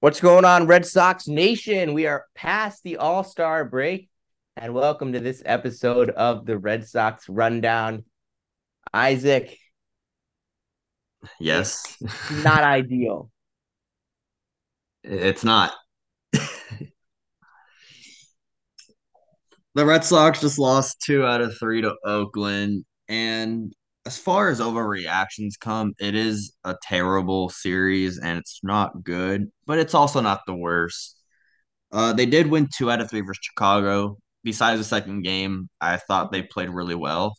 What's going on, Red Sox Nation? We are past the All Star break, and welcome to this episode of the Red Sox Rundown. Isaac, Yes, not ideal. it's not. the Red Sox just lost two out of three to Oakland. And as far as overreactions come, it is a terrible series and it's not good, but it's also not the worst. Uh, they did win two out of three versus Chicago. Besides the second game, I thought they played really well.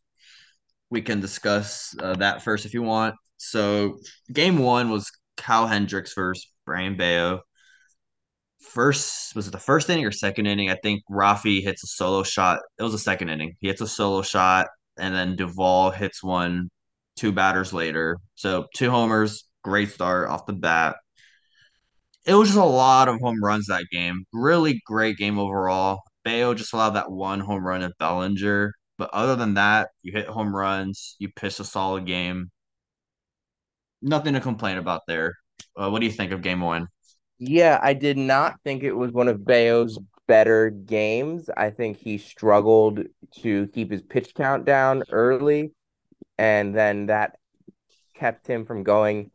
We can discuss uh, that first if you want. So, game one was Kyle Hendricks versus Brayan Bello. First, was it the first inning or second inning? I think Rafi hits a solo shot. It was the second inning. He hits a solo shot, and then Duvall hits one two batters later. So, two homers, great start off the bat. It was just a lot of home runs that game. Really great game overall. Bello just allowed that one home run at Bellinger. But other than that, you hit home runs, you pitched a solid game. Nothing to complain about there. Uh, what do you think of game one? Yeah, I did not think it was one of Bello's better games. I think he struggled to keep his pitch count down early, and then that kept him from going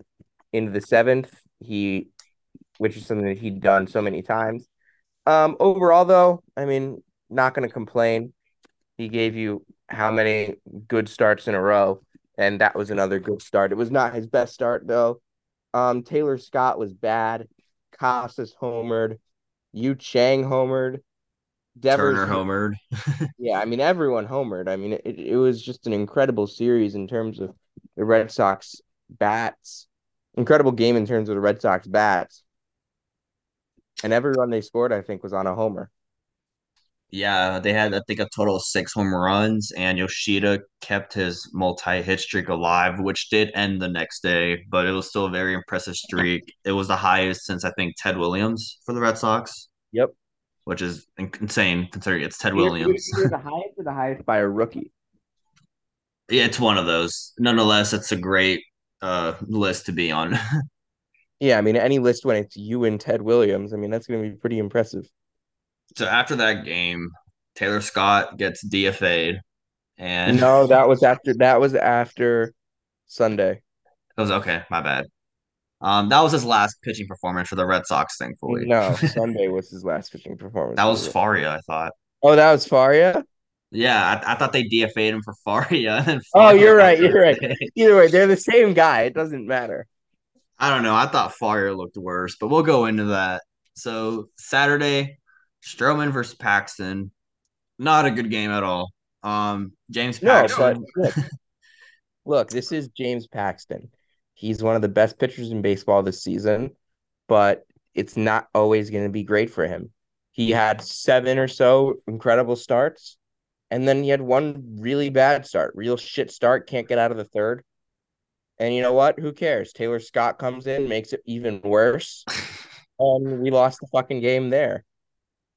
into the seventh. He, which is something that he'd done so many times. Um, overall, though, I mean, not going to complain. He gave you how many good starts in a row, and that was another good start. It was not his best start though. Um, Taylor Scott was bad. Casas homered. Yu Chang homered. Devers, Turner homered. yeah, I mean everyone homered. I mean it, it was just an incredible series in terms of the Red Sox bats. Incredible game in terms of the Red Sox bats. And every run they scored, I think, was on a homer. Yeah, they had I think a total of six home runs, and Yoshida kept his multi-hit streak alive, which did end the next day, but it was still a very impressive streak. It was the highest since I think Ted Williams for the Red Sox, Yep. which is insane considering it's Ted Williams. the highest or the highest by a rookie. Yeah, it's one of those. Nonetheless, it's a great uh list to be on. Yeah, I mean any list when it's you and Ted Williams, I mean that's gonna be pretty impressive. So after that game, Taylor Scott gets DFA'd, and No, that was after that was after Sunday. It was okay. My bad. Um, that was his last pitching performance for the Red Sox, thankfully. No, Sunday was his last pitching performance That was. Faria, I thought. Oh, that was Faria? Yeah, I, I thought they DFA'd him for Faria, and then Oh, you're right, you're right. Either way, they're the same guy. It doesn't matter. I don't know. I thought Faria looked worse, but we'll go into that. So Saturday, Stroman versus Paxton. Not a good game at all. Um, James No, Paxton. look, look, this is James Paxton. He's one of the best pitchers in baseball this season, but it's not always going to be great for him. He had seven or so incredible starts, and then he had one really bad start, real shit start, can't get out of the third. And you know what? Who cares? Taylor Scott comes in, makes it even worse, and we lost the fucking game there.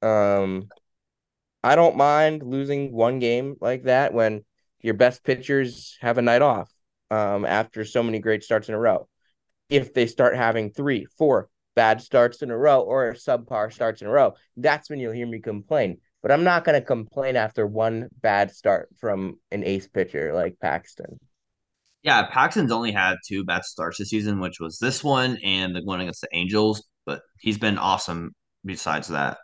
Um, I don't mind losing one game like that when your best pitchers have a night off um, after so many great starts in a row. If they start having three, four bad starts in a row or subpar starts in a row, that's when you'll hear me complain. But I'm not going to complain after one bad start from an ace pitcher like Paxton. Yeah, Paxton's only had two bad starts this season, which was this one and the one against the Angels, but he's been awesome besides that.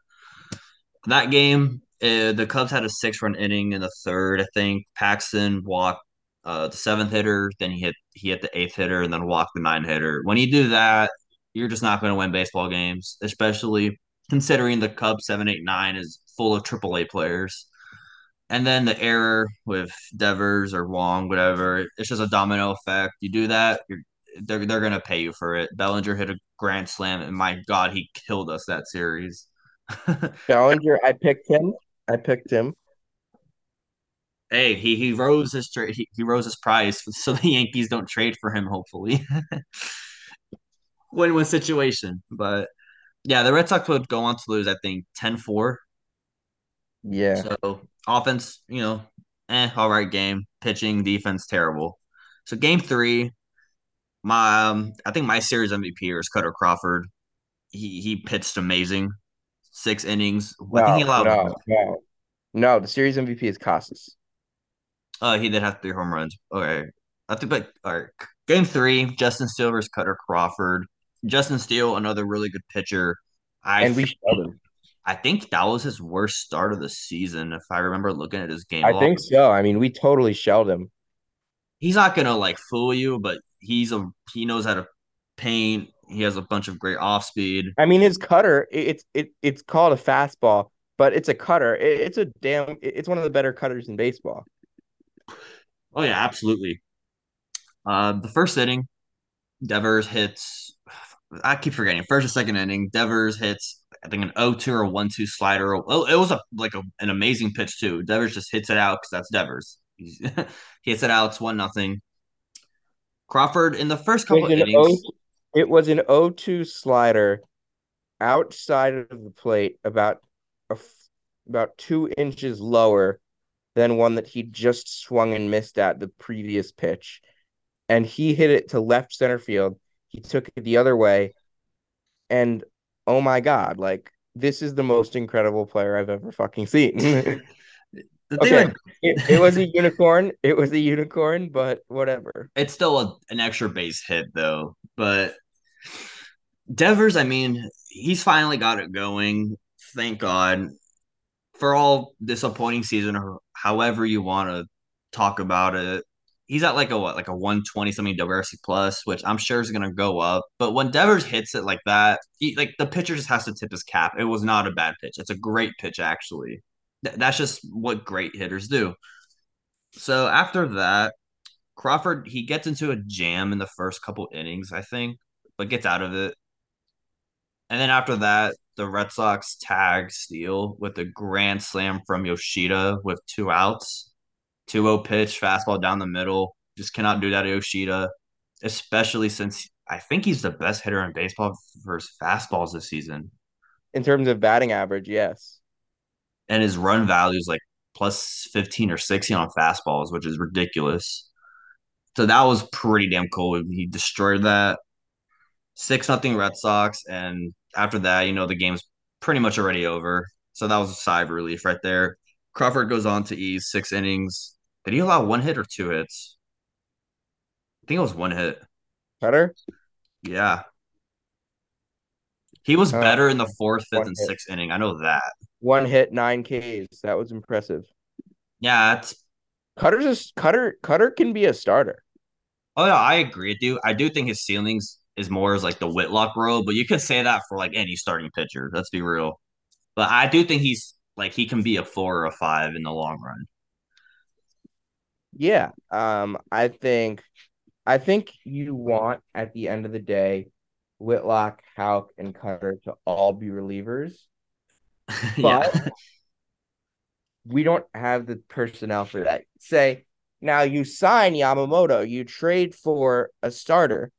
That game, uh, the Cubs had a six run inning in the third, I think. Paxton walked uh, the seventh hitter, then he hit he hit the eighth hitter, and then walked the nine hitter. When you do that, you're just not going to win baseball games, especially considering the Cubs seven eight nine is full of AAA players. And then the error with Devers or Wong, whatever, it's just a domino effect. You do that, you're they're they're gonna pay you for it. Bellinger hit a grand slam, and my God, he killed us that series. Bellinger, I picked him. I picked him. hey, he he rose his tra- he, he rose his price, so the Yankees don't trade for him. Hopefully, win win situation. But yeah, the Red Sox would go on to lose. I think 10-4. Yeah. So offense, you know, eh, all right game. Pitching, defense, terrible. So game three, my um, I think my series MVP is Kutter Crawford. he he pitched amazing. Six innings. I think No, he allowed. no, no, no. The series MVP is Casas. Uh, he did have three home runs. Okay, I think, but all right. Game three, Justin Steele versus Kutter Crawford. Justin Steele, another really good pitcher. I And we think, shelled him. I think that was his worst start of the season. If I remember looking at his game I log. think so. I mean, we totally shelled him. he's not gonna like fool you, but he's a he knows how to paint. He has a bunch of great off speed. I mean, his cutter it's it it's called a fastball, but it's a cutter. It- it's a damn. It's one of the better cutters in baseball. Oh yeah, absolutely. Uh, the first inning, Devers hits. I keep forgetting. First or second inning, Devers hits. I think an 0-2 or 1-2 slider. Oh, it was a like a, an amazing pitch too. Devers just hits it out because that's Devers. He hits it out. It's one nothing. Crawford in the first couple of innings. It was an 0-2 slider outside of the plate, about a f- about two inches lower than one that he just swung and missed at the previous pitch, and he hit it to left center field. He took it the other way, and oh my god, like this is the most incredible player I've ever fucking seen. Okay, it, it was a unicorn. It was a unicorn, but whatever. it's still a, an extra base hit though. But Devers, I mean, he's finally got it going. Thank God. For all disappointing season or however you want to talk about it, he's at like a what, like a 120 something WRC plus, which I'm sure is gonna go up. But when Devers hits it like that, he, like the pitcher just has to tip his cap. It was not a bad pitch. It's a great pitch actually. Th- that's just what great hitters do. So after that, Crawford he gets into a jam in the first couple innings, I think, but gets out of it. And then after that, the Red Sox tag Steele with a grand slam from Yoshida with two outs. 2-0 pitch, fastball down the middle. Just cannot do that to Yoshida, especially since I think he's the best hitter in baseball for his fastballs this season. In terms of batting average, yes. And his run value is like plus 15 or 16 on fastballs, which is ridiculous. So that was pretty damn cool. He destroyed that. Six nothing Red Sox, and after that, you know, the game's pretty much already over. So that was a sigh of relief right there. Crawford goes on to ease six innings. Did he allow one hit or two hits? I think it was one hit. Kutter, Yeah. He was Uh, better in the fourth, fifth, and hit. sixth inning. I know that. one hit, nine Ks. That was impressive. Yeah, it's Kutter's a Kutter. Kutter can be a starter. oh yeah, I agree you. I do think his ceilings is more as like the Whitlock role, but you could say that for like any starting pitcher. Let's be real. But I do think he's like he can be a four or a five in the long run. Yeah. Um, I think I think you want at the end of the day, Whitlock, Houck, and Kutter to all be relievers. yeah. We don't have the personnel for that. Say now you sign Yamamoto, you trade for a starter,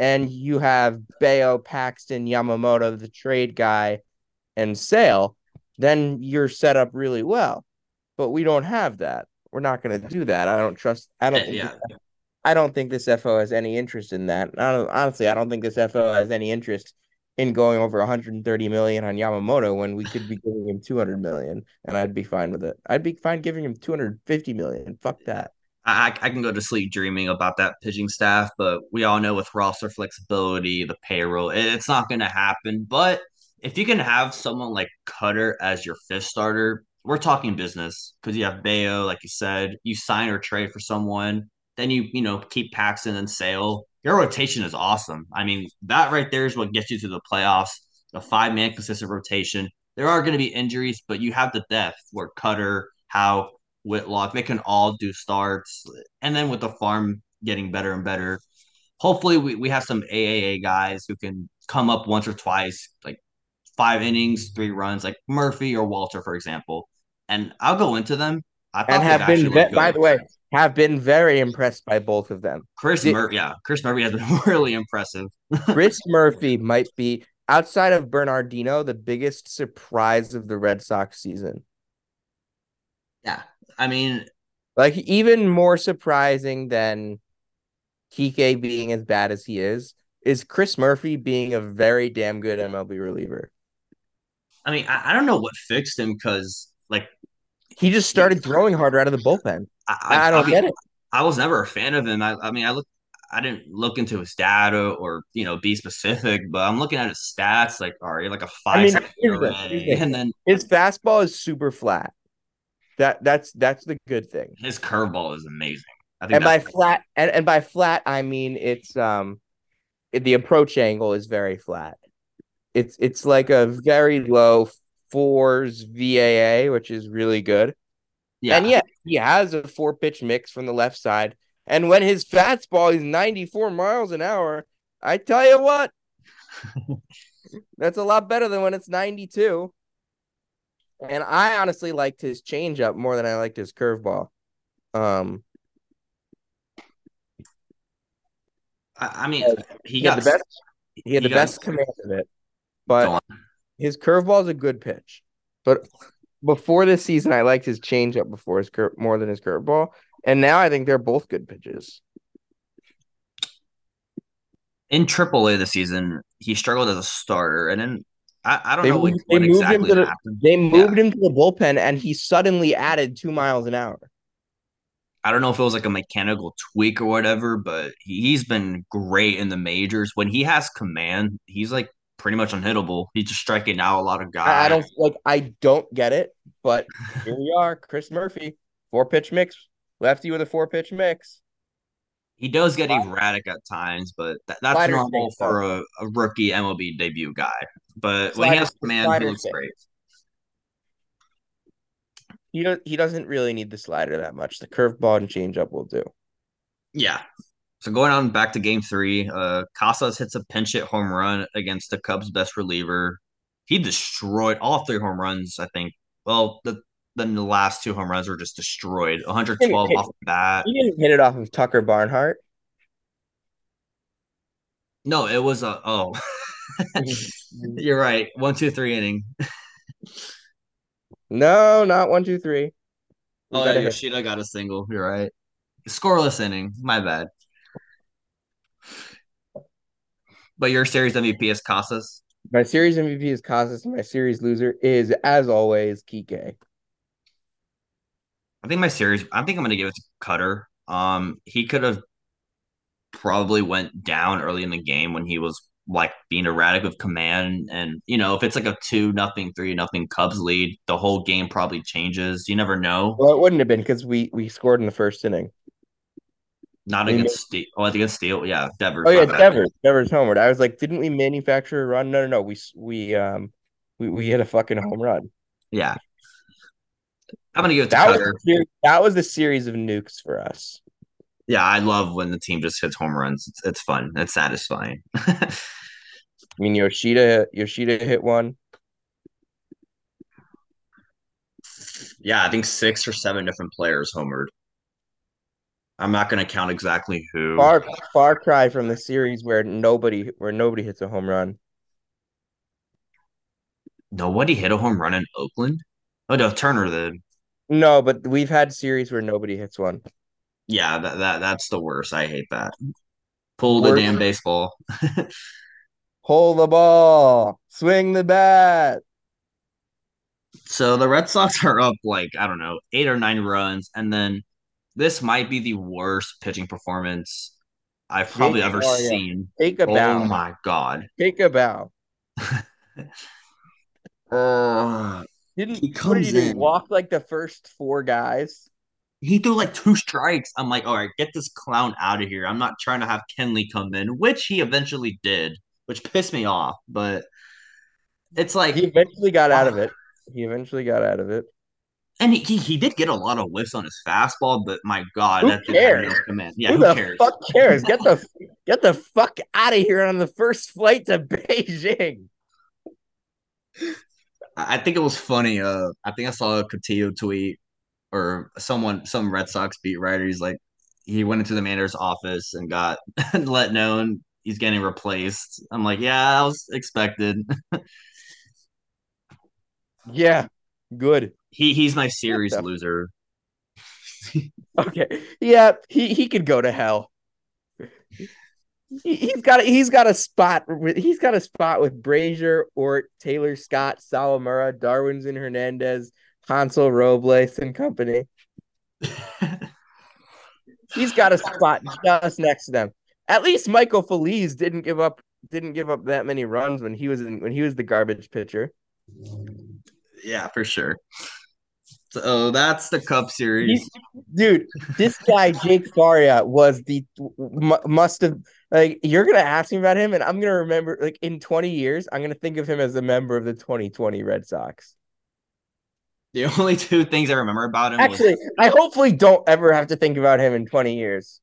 and you have Bello, Paxton, Yamamoto, the trade guy, and Sale, then you're set up really well. But we don't have that. We're not going to do that. I don't trust. I don't. Think yeah. I don't think this FO has any interest in that. I honestly, I don't think this FO has any interest in going over 130 million on Yamamoto when we could be giving him 200 million, and I'd be fine with it. I'd be fine giving him 250 million. Fuck that. I, I can go to sleep dreaming about that pitching staff, but we all know with roster flexibility, the payroll, it- it's not going to happen. But if you can have someone like Kutter as your fifth starter, we're talking business because you have Bello, like you said, you sign or trade for someone, then you you know keep Paxton and Sale. Your rotation is awesome. I mean, that right there is what gets you to the playoffs. A five man consistent rotation. There are going to be injuries, but you have the depth where Kutter, Houck, Whitlock, they can all do starts. And then with the farm getting better and better, hopefully we, we have some AAA guys who can come up once or twice, like five innings, three runs, like Murphy or Walter, for example. And I'll go into them. I And have been, ve- by the way, have been very impressed by both of them. Chris Did- Murphy, yeah, Chris Murphy has been really impressive. Chris Murphy might be outside of Bernardino the biggest surprise of the Red Sox season. Yeah, I mean, Like even more surprising than Kike being as bad as he is. is Chris Murphy being a very damn good MLB reliever. I mean, I, I don't know what fixed him because like He just started throwing harder out of the bullpen. I, I, I don't mean, get it. I was never a fan of him. I, I mean, I look, I didn't look into his data or you know be specific, but I'm looking at his stats. Like, all right, like a five here's the- ERA, here's the- and then his fastball is super flat. That that's that's the good thing. his curveball is amazing. I think And by flat and, and by flat I mean it's um it- the approach angle is very flat. It's it's like a very low fours VAA, which is really good. yeah. And yeah, he has a four pitch mix from the left side. And when his fastball is 94 miles an hour, I tell you what, that's a lot better than when it's 92. And I honestly liked his changeup more than I liked his curveball. Um, I, I mean, he he got had the best. He had he the best command of it, but his curveball is a good pitch. But before this season, I liked his changeup before his cur- more than his curveball, and now I think they're both good pitches. in AAA this season, he struggled as a starter, and then I, I don't They know like, moved- they what moved him exactly to the- happened. They moved him to the bullpen, and he suddenly added two miles an hour. I don't know if it was like a mechanical tweak or whatever, but he, he's been great in the majors. When he has command, he's like pretty much unhittable. He's just striking out a lot of guys. I, I don't like. I don't get it, but here we are. Chris Murphy, four pitch mix, lefty with a four pitch mix. He does get erratic at times, but that, that's Slider normal for a, a rookie MLB debut guy. But when he has command, he looks great. He do, he doesn't really need the slider that much. The curveball and changeup will do. Yeah. So going on back to game three, uh, Casas hits a pinch hit home run against the Cubs' best reliever. He destroyed all three home runs, I think. Well, the then the last two home runs were just destroyed. 112 off the bat. He didn't hit it off of Tucker Barnhart. No, it was a oh. You're right. One, two, three inning. no, not one, two, three. We Oh, got yeah. Yoshida got a single. You're right. Scoreless inning. My bad. But your series MVP is Casas. My series MVP is Casas, and my series loser is, as always, Kike. I think my series. I think I'm gonna give it to Kutter. Um, he could have probably went down early in the game when he was like being erratic with command, and you know if it's like a two nothing, three nothing Cubs lead, the whole game probably changes. You never know. Well, it wouldn't have been because we we scored in the first inning. Not We against Steele. Oh, against Steele. Yeah, Devers. Oh yeah, bad. Devers. Devers homered. I was like, didn't we manufacture a run? No, no, no. We we um we, we hit a fucking home run. Yeah. I'm gonna give it to That was Kutter. the series, that was the series of nukes for us. Yeah, I love when the team just hits home runs. It's, it's fun. It's satisfying. I mean, Yoshida Yoshida hit one. yeah, I think six or seven different players homered. I'm not going to count exactly who. Far far cry from the series where nobody where nobody hits a home run. Nobody hit a home run in Oakland. Oh no, Turner did. No, but we've had series where nobody hits one. Yeah, that, that that's the worst. I hate that. Pull the Worst. damn baseball. Hold the ball, swing the bat. So the Red Sox are up like I don't know eight or nine runs, and then this might be the worst pitching performance I've probably ever seen. Take a Oh bow. my god! Take a bow. Oh, Didn't He did comes he in. Walk like the first four guys. he threw like two strikes. I'm like, all right, get this clown out of here. I'm not trying to have Kenley come in, which he eventually did, which pissed me off. But it's like, He eventually got out of ah. it. He eventually got out of it. and he, he, he did get a lot of whiffs on his fastball, but my God, Who that dude had no cares? command. Yeah, who, who, the cares? fuck cares? Get the get the fuck out of here on the first flight to Beijing. I I think it was funny. Uh, I think I saw a Cotillo tweet or someone, some Red Sox beat writer. He's like, he went into the manager's office and got let known he's getting replaced. I'm like, yeah, that was expected. Yeah, good. He he's my series loser. Okay. Yeah, he he could go to hell. He, has got he's got a spot he's got a spot with Brasier, Ort, Taylor Scott, Sawamura, Darwinzon Hernandez, Hansel Robles and company. he's got a spot just next to them. At least Michael Feliz didn't give up didn't give up that many runs when he was in, when he was the garbage pitcher. Yeah, for sure. So oh, that's the Cubs Series, dude. This guy Jake Faria was the must have like you're gonna ask me about him, and I'm gonna remember like in 20 years, I'm gonna think of him as a member of the 2020 Red Sox. The only two things I remember about him actually, was... I hopefully don't ever have to think about him in 20 years.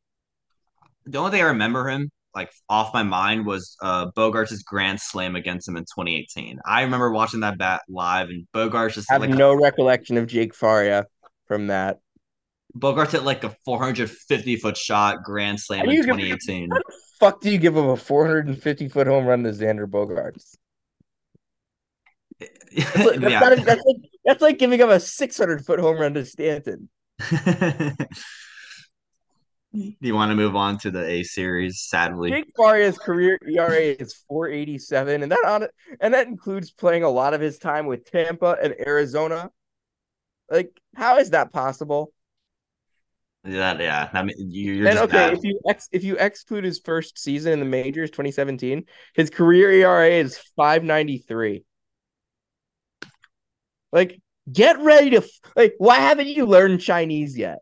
The only thing I remember him like off my mind was uh Bogaerts' grand slam against him in 2018. I remember watching that bat live, and Bogaerts just I have like no a, recollection of Jake Faria from that. Bogaerts hit like a 450 foot shot grand slam in 2018. Fuck do you give him a 450 foot home run to Xander Bogaerts? That's like, that's, yeah. a, that's, like, that's like giving him a 600 foot home run to Stanton. Do you want to move on to the A series? Sadly, Jake Faria's career ERA is 487, and that on and that includes playing a lot of his time with Tampa and Arizona. Like, how is that possible? Yeah, yeah. I mean, you're and okay. Bad. If you ex, if you exclude his first season in the majors, 2017, his career ERA is 593. Like, get ready to like. Why haven't you learned Chinese yet?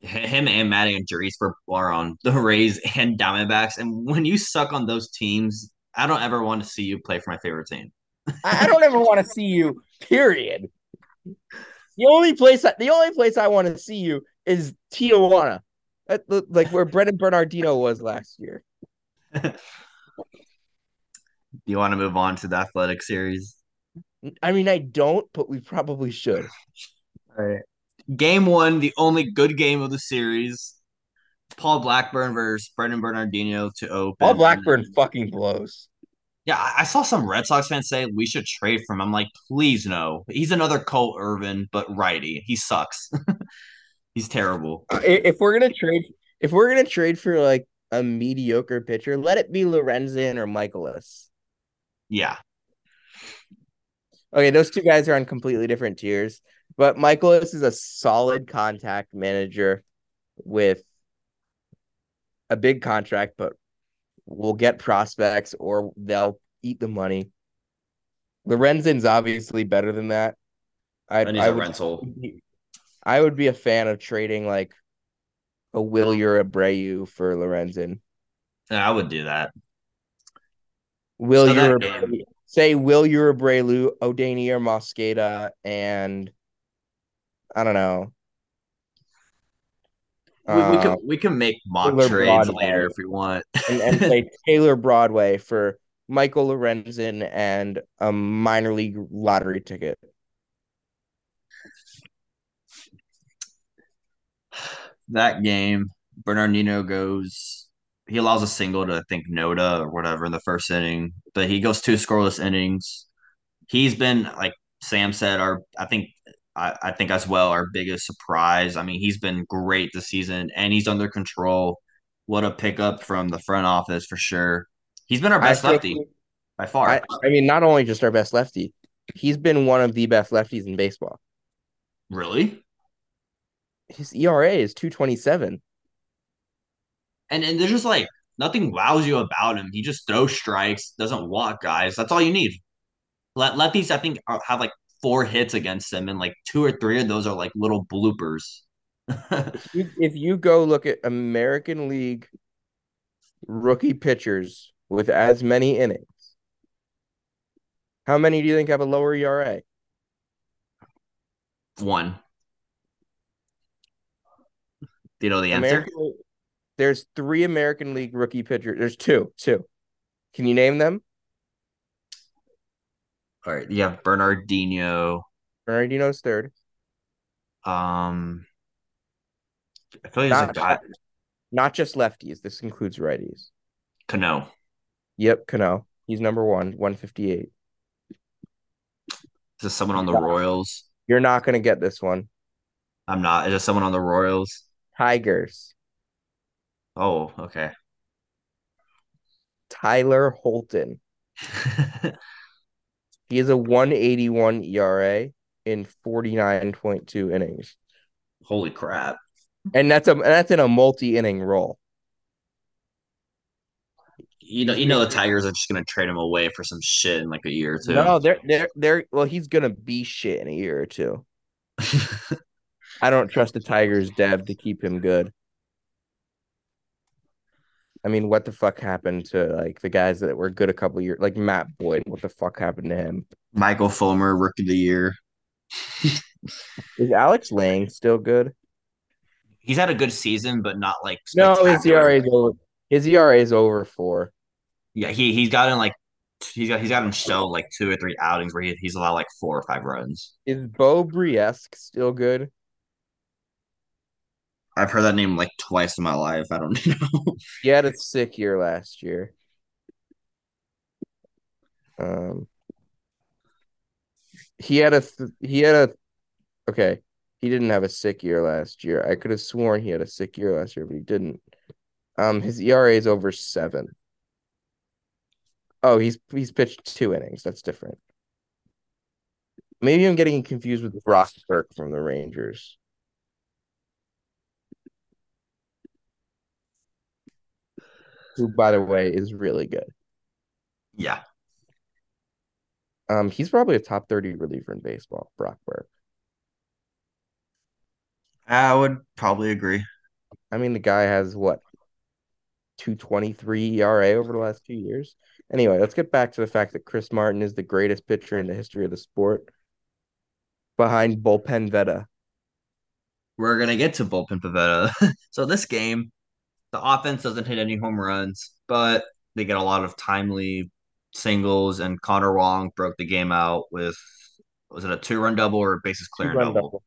him and Matty Andriese were are on the Rays and Diamondbacks, and when you suck on those teams, I don't ever want to see you play for my favorite team. I don't ever want to see you. Period. The only place, the only place I want to see you is Tijuana, like where Brennan Bernardino was last year. Do you want to move on to the athletic series? I mean, I don't, but we probably should. All right. Game one, the only good game of the series. Paul Blackburn versus Brennan Bernardino to open. Paul Blackburn fucking blows. Yeah, I saw some Red Sox fans say we should trade for him. I'm like, please no. He's another Cole Irvin, but righty. He sucks. He's terrible. Uh, if we're gonna trade, if we're gonna trade for like a mediocre pitcher, let it be Lorenzen or Mikolas. Yeah. Okay, those two guys are on completely different tiers. But Mikolas is a solid contact manager with a big contract, but will get prospects or they'll eat the money. Lorenzen's obviously better than that. I'd, and he's I a would, rental. I would be a fan of trading like a Wilyer Abreu for Lorenzen. Yeah, I would do that. Will so you say Wilyer Abreu, Odainier Mosqueda, and I don't know. We, we can uh, we can make mock Taylor trades Broadway. later if we want, and, and play Taylor Broadway for Michael Lorenzen and a minor league lottery ticket. That game, Bernardino goes. He allows a single to I think Noda or whatever in the first inning, but he goes two scoreless innings. He's been like Sam said, our I think I, I think as well our biggest surprise. I mean, he's been great this season and he's under control. What a pickup from the front office for sure. He's been our best lefty by far. I, I mean, not only just our best lefty, he's been one of the best lefties in baseball. Really? His ERA is 227. And and there's just like nothing wows you about him. He just throws strikes, doesn't walk guys. That's all you need. Let lefties, I think, have like four hits against him, and like two or three of those are like little bloopers. if, you, if you go look at American League rookie pitchers with as many innings, how many do you think have a lower ERA? One. Do you know the answer? American, there's three American League rookie pitchers. There's two. Two. Can you name them? All right, you have Bernardino. Bernardino's third. Um, I feel like not, a guy. Not just lefties. This includes righties. Cano. Yep, Cano. He's number one, 158. Is this someone on the Royals? You're not going to get this one. I'm not. Is this someone on the Royals? Tigers. Oh, okay. Tyler Holton. He has a 181 ERA in 49.2 innings. Holy crap. And that's a that's in a multi-inning role. You know, you know the Tigers are just gonna trade him away for some shit in like a year or two. No, they're they're they're well, he's gonna be shit in a year or two. I don't trust the Tigers dev to keep him good. I mean, what the fuck happened to like the guys that were good a couple years, like Matt Boyd? What the fuck happened to him? Michael Fulmer, rookie of the year. Is Alex Lange still good? He's had a good season, but not like No, his. ERA is over. His ERA is over four. Yeah, he he's gotten like he's got he's gotten show like two or three outings where he, he's allowed like four or five runs. Is Beau Brieske still good? I've heard that name like twice in my life. I don't know. He had a sick year last year. Um, he had a th- he had a okay. He didn't have a sick year last year. I could have sworn he had a sick year last year, but he didn't. Um, his ERA is over seven. Oh, he's he's pitched two innings. That's different. Maybe I'm getting confused with Brock Burke from the Rangers. Who, by the way, is really good. yeah, Um, he's probably a top 30 reliever in baseball, Brock Burke. I would probably agree. I mean, the guy has what 223 ERA over the last two years. Anyway, let's get back to the fact that Chris Martin is the greatest pitcher in the history of the sport behind bullpen Veta. We're gonna get to bullpen Pivetta. so this game, the offense doesn't hit any home runs, but they get a lot of timely singles, and Connor Wong broke the game out with was it a two run double or a bases clear Two-run double? double.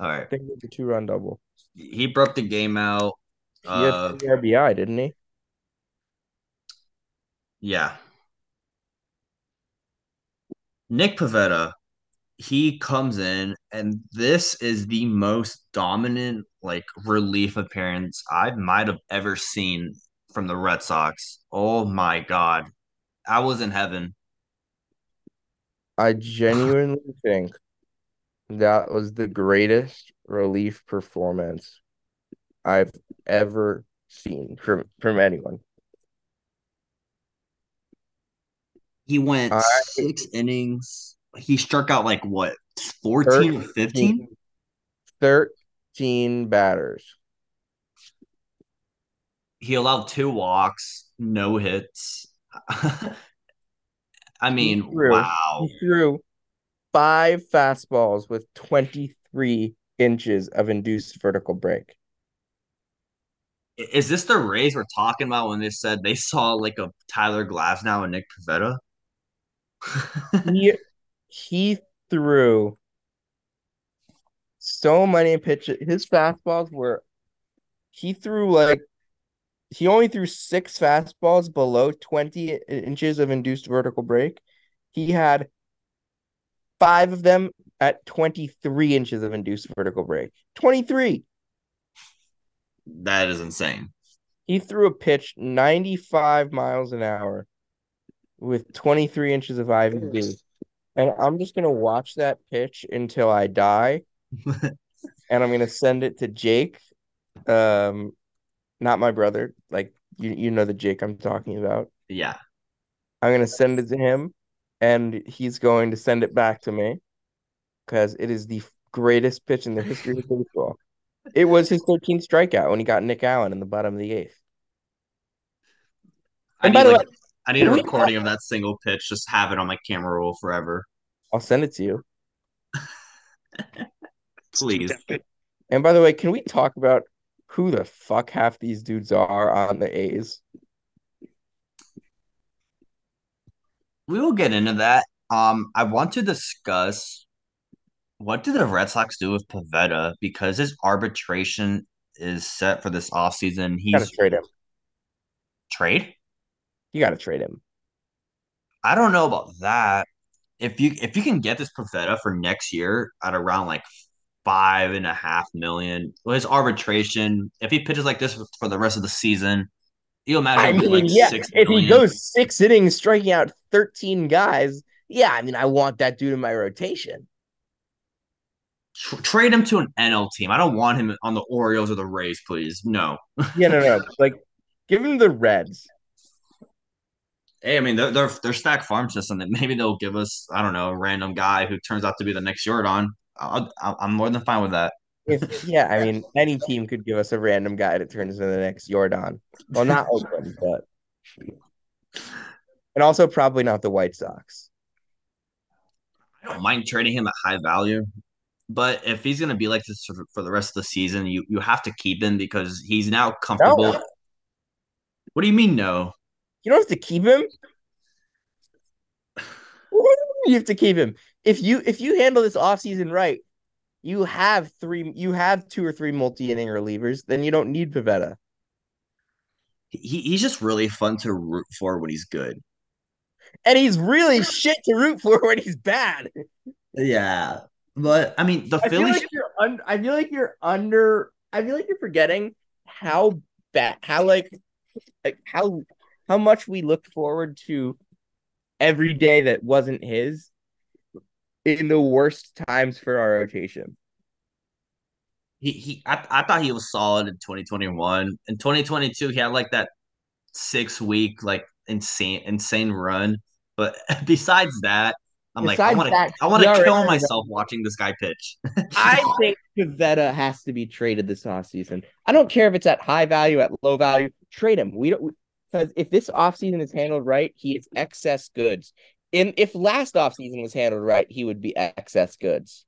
All I think it was a two-run double. he broke the game out. He Uh, had three RBI, didn't he? yeah. Nick Pivetta, he comes in, and this is the most dominant like relief appearance I might have ever seen from the Red Sox. Oh my God. I was in heaven. I genuinely think that was the greatest relief performance I've ever seen from from anyone. He went I- six innings. He struck out like what, 14 or 15? 13 batters. He allowed two walks, no hits. I mean, threw- wow. He threw five fastballs with 23 inches of induced vertical break. Is this the Rays we're talking about when they said they saw like a Tyler Glasnow and Nick Pivetta? He he threw so many pitches. His fastballs were he threw like he only threw six fastballs below 20 inches of induced vertical break. He had five of them at 23 inches of induced vertical break. 23. that is insane. He threw a pitch 95 miles an hour with 23 inches of IVB. And I'm just going to watch that pitch until I die. and I'm going to send it to Jake. Um, not my brother. Like, you, you know the Jake I'm talking about. Yeah. I'm going to send it to him, and he's going to send it back to me because it is the greatest pitch in the history of baseball. It was his 13th strikeout when he got Nick Allen in the bottom of the eighth. I need like I need a recording of that single pitch. Just have it on my camera roll forever. I'll send it to you. Please. And by the way, can we talk about who the fuck half these dudes are on the A's? We will get into that. Um, I want to discuss what do the Red Sox do with Pivetta because his arbitration is set for this offseason. You gotta He's trade him. trade? You gotta trade him. I don't know about that. If you if you can get this Pivetta for next year at around like five and a half million, well, his arbitration, if he pitches like this for the rest of the season, You imagine I mean, like yeah, six if he goes six innings, striking out 13 guys, yeah, I mean, I want that dude in my rotation. Trade him to an NL team. I don't want him on the Orioles or the Rays, please. No. Yeah, no, no. Like, give him the Reds. Hey, I mean they're they're, they're stacked farm system that maybe they'll give us I don't know a random guy who turns out to be the next Jordan. I'll, I'll, I'm more than fine with that. If yeah, I mean, any team could give us a random guy that turns into the next Jordan. Well, not Oakland, but and also probably not the White Sox. I don't mind trading him at high value, but if he's gonna be like this for, for the rest of the season, you you have to keep him because he's now comfortable. No, What do you mean no? you don't have to keep him. You have to keep him. If you if you handle this offseason right, you have three you have two or three multi-inning relievers, then you don't need Pivetta. He, he's just really fun to root for when he's good. And he's really shit to root for when he's bad. Yeah, but I mean the I feel like you're un- I feel like you're under I feel like you're forgetting how bad how like like how how much we looked forward to every day that wasn't his in the worst times for our rotation. he, he I, I thought he was solid in 2021. In 2022, he had like that six week like insane insane run. But besides that, I'm like I Besides want to I want to already- kill myself watching this guy pitch. I think Pivetta has to be traded this offseason. I don't care if it's at high value, at low value. Trade him. We don't because if this offseason is handled right, he is excess goods. And if last offseason was handled right, he would be excess goods.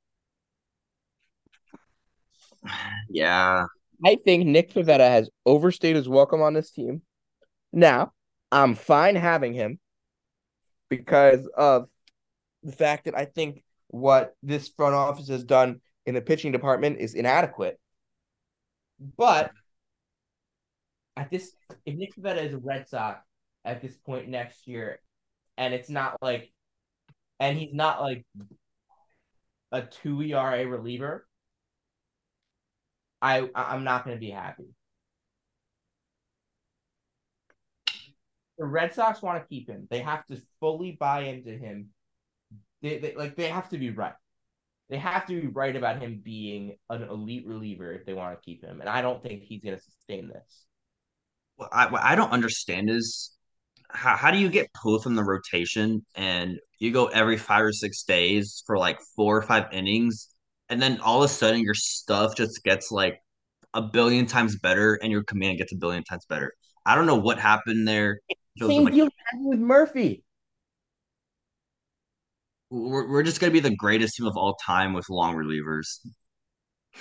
yeah, I think Nick Pivetta has overstayed his welcome on this team. Now, I'm fine having him because of the fact that I think what this front office has done in the pitching department is inadequate. But at this, if Nick Pivetta is a Red Sox at this point next year, and it's not like, and he's not like a two ERA reliever, I I'm not going to be happy. The Red Sox want to keep him. They have to fully buy into him. They, they like they have to be right. They have to be right about him being an elite reliever if they want to keep him. And I don't think he's going to sustain this. what I what I don't understand is how how do you get pulled from the rotation and you go every five or six days for like four or five innings, and then all of a sudden your stuff just gets like a billion times better and your command gets a billion times better. I don't know what happened there. Same like, deal happened with Murphy. we're, we're just gonna be the greatest team of all time with long relievers.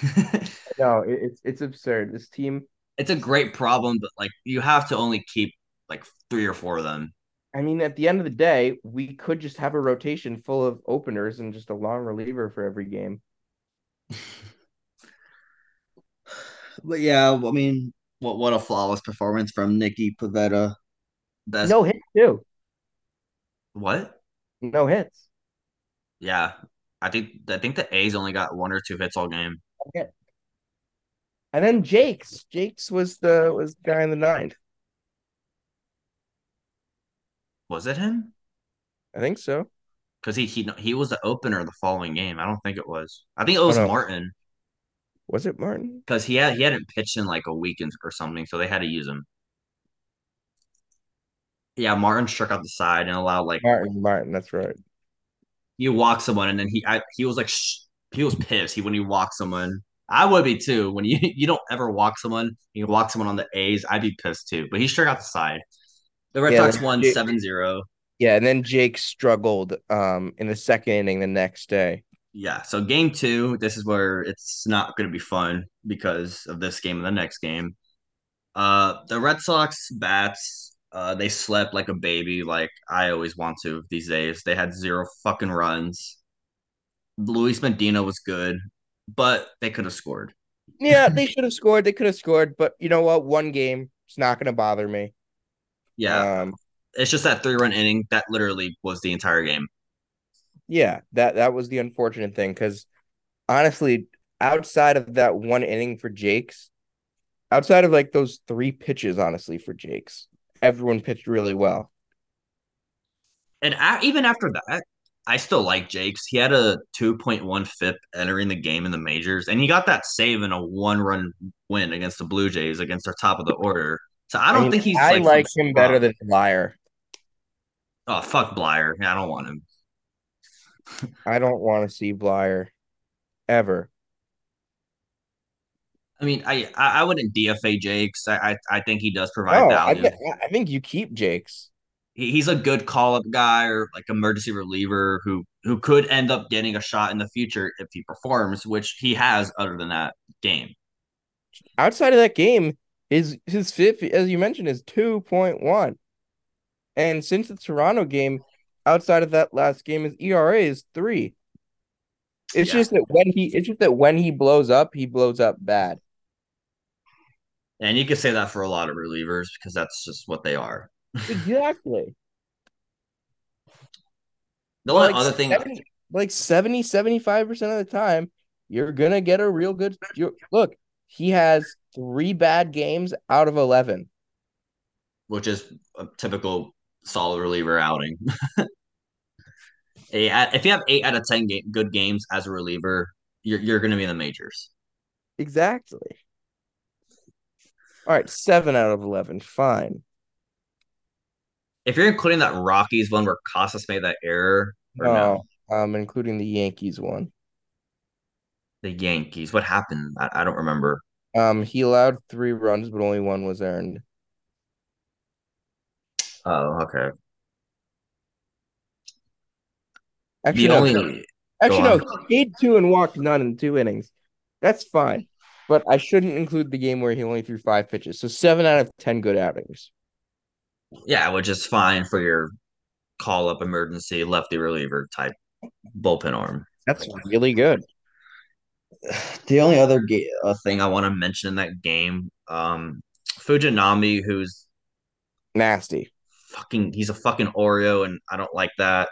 No, it, it's it's absurd. This team. it's a great problem, but like you have to only keep like three or four of them. I mean, at the end of the day, we could just have a rotation full of openers and just a long reliever for every game. But yeah, I mean, what what a flawless performance from Nikki Pivetta. No hits too. what? No hits. Yeah, I think I think the A's only got one or two hits all game. Okay. And then Jacques. Jacques was the was the guy in the ninth. Was it him? I think so. Because he he he was the opener the following game. I don't think it was. I think it was Oh, no. Martin Was it Martin? because he had he hadn't pitched in like a week or something, so they had to use him. Yeah, Martin struck out the side and allowed like Martin, Martin, that's right. you walk someone, and then he I, he was like sh- he was pissed. He when he walked someone, I would be too. When you you don't ever walk someone, you walk someone on the A's, I'd be pissed too. But he struck out the side. The Red Yeah, Sox won Jake- 7-0. Yeah, and then Jacques struggled um in the second inning the next day. Yeah, so game two, this is where it's not going to be fun because of this game and the next game. Uh, the Red Sox bats, uh, they slept like a baby, like I always want to these days. They had zero fucking runs. Luis Medina was good, but they could have scored. Yeah, they should have scored. They could have scored, but you know what? One game, it's not gonna bother me. Yeah, Um, it's just that three run inning that literally was the entire game. yeah, that that was the unfortunate thing because honestly, outside of that one inning for Jacques, outside of like those three pitches, honestly, for Jacques, everyone pitched really well. And even after that, I still like Jacques. He had a 2.1 FIP entering the game in the majors, and he got that save in a one run win against the Blue Jays against our top of the order. So I I don't mean, think he's I like like him better than Bleier. Oh, fuck Bleier. I don't want him. I don't want to see Bleier ever. I mean, I I, I wouldn't DFA Jacques. I, I I think he does provide No, I value. get, I think you keep Jacques. He, he's a good call up guy or like emergency reliever who who could end up getting a shot in the future if he performs, which he has other than that game. Outside of that game, his his FIP, as you mentioned, is two point one. And since the Toronto game, outside of that last game, his ERA is three. It's Yeah. just that when he it's just that when he blows up, he blows up bad. And you could say that for a lot of relievers because that's just what they are. Exactly. The like other thing, 70, like 70, 75% of the time, you're gonna get a real good you look, he has three bad games out of 11. which is a typical solid reliever outing, eight, if you have eight out of ten ga- good games as a reliever, you're you're going to be in the majors. Exactly. All right, seven out of 11. Fine. If you're including that Rockies one where Casas made that error, or no, No, um, including the Yankees one. The Yankees, what happened? I, I don't remember. Um, he allowed three runs, but only one was earned. Oh, okay. Actually, The no. only Actually, no. He stayed two and walked none in two innings. That's fine. But I shouldn't include the game where he only threw five pitches. So seven out of ten good outings. yeah, which is fine for your call up emergency lefty reliever type bullpen arm. That's really good. The only other ga- uh, thing I want to mention in that game, um, Fujinami, who's Nasty. fucking, he's a fucking Oreo, and I don't like that.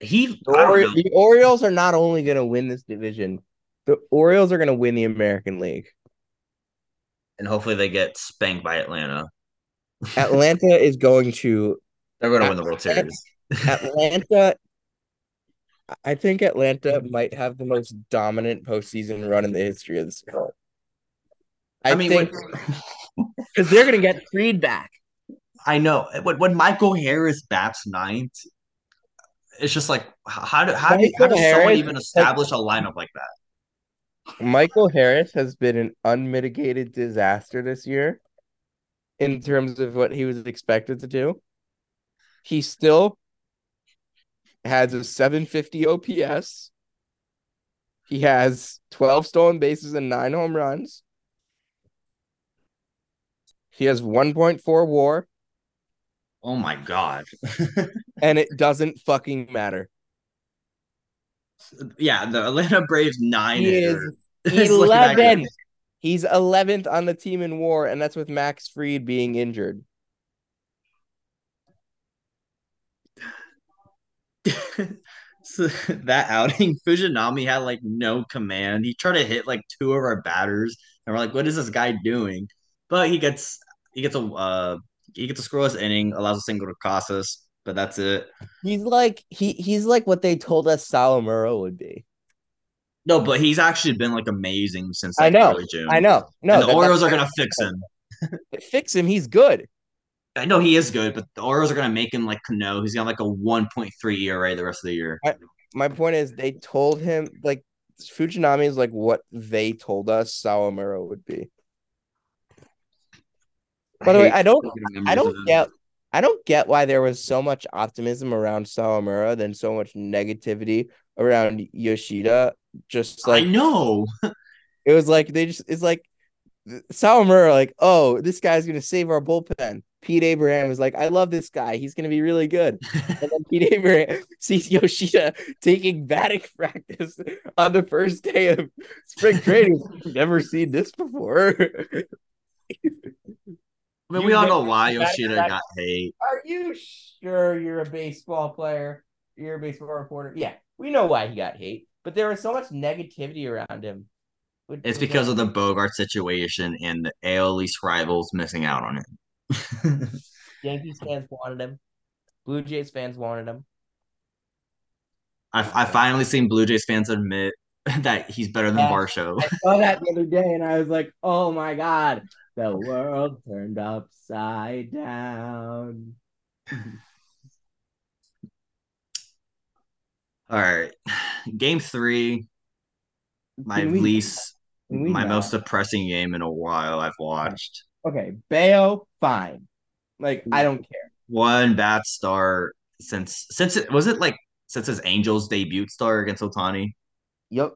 He, The, I Ori- the Orioles are not only going to win this division, the Orioles are going to win the American League. and hopefully they get spanked by Atlanta. Atlanta is going to They're going to win the World Series. Atlanta. I think Atlanta might have the most dominant postseason run in the history of the sport. I, I mean, because they're going to get Fried back. I know when, when Michael Harris bats ninth, it's just like how do how do how does someone even establish a lineup like that? Michael Harris has been an unmitigated disaster this year in terms of what he was expected to do. He still has a 750 OPS. He has 12 stolen bases and nine home runs. He has 1.4 war, Oh my god! and it doesn't fucking matter. yeah, the Atlanta Braves nine He hitter is is looking that good. 11. He's 11th on the team in war, and that's with Max Fried being injured. so that outing, Fujinami had like no command. He tried to hit like two of our batters, and we're like, "What is this guy doing?" But he gets he gets a uh, he gets a scoreless inning, allows a single to Casas, but that's it. He's like he he's like what they told us Sawamura would be. No, but he's actually been like amazing since I know. I know. No, and the Orioles are gonna fix him. fix him. He's good. I know he is good, but the Orioles are gonna make him like Cano. He's got like a 1.3 ERA the rest of the year. My point is, they told him like Fujinami is like what they told us Sawamura would be. By the way, I don't- I don't get I don't get why there was so much optimism around Sawamura than so much negativity around Yoshida. Just like I know. it was like they just it's like Sawamura like, oh, this guy's gonna save our bullpen. Pete Abraham was like, I love this guy. He's gonna be really good. And then Pete Abraham sees Yoshida taking batting practice on the first day of spring training. Never seen this before. I mean, You we all know- why Yoshida got hate. Are you sure you're a baseball player? You're a baseball reporter? Yeah, we know why he got hate, but there was so much negativity around him. It's because of the Bogaerts situation and the AL East rivals missing out on it. Yankees fans wanted him. Blue Jays fans wanted him. I I finally seen Blue Jays fans admit that he's better than Yes, Varsho. I saw that the other day, and I was like, "Oh my god, the world turned upside down." All right, Game three, my we least, my most depressing game in a while I've watched. Okay, Bello, fine. Like I don't care. One bad start since since it was it like since his Angels debut start against Ohtani, Yep.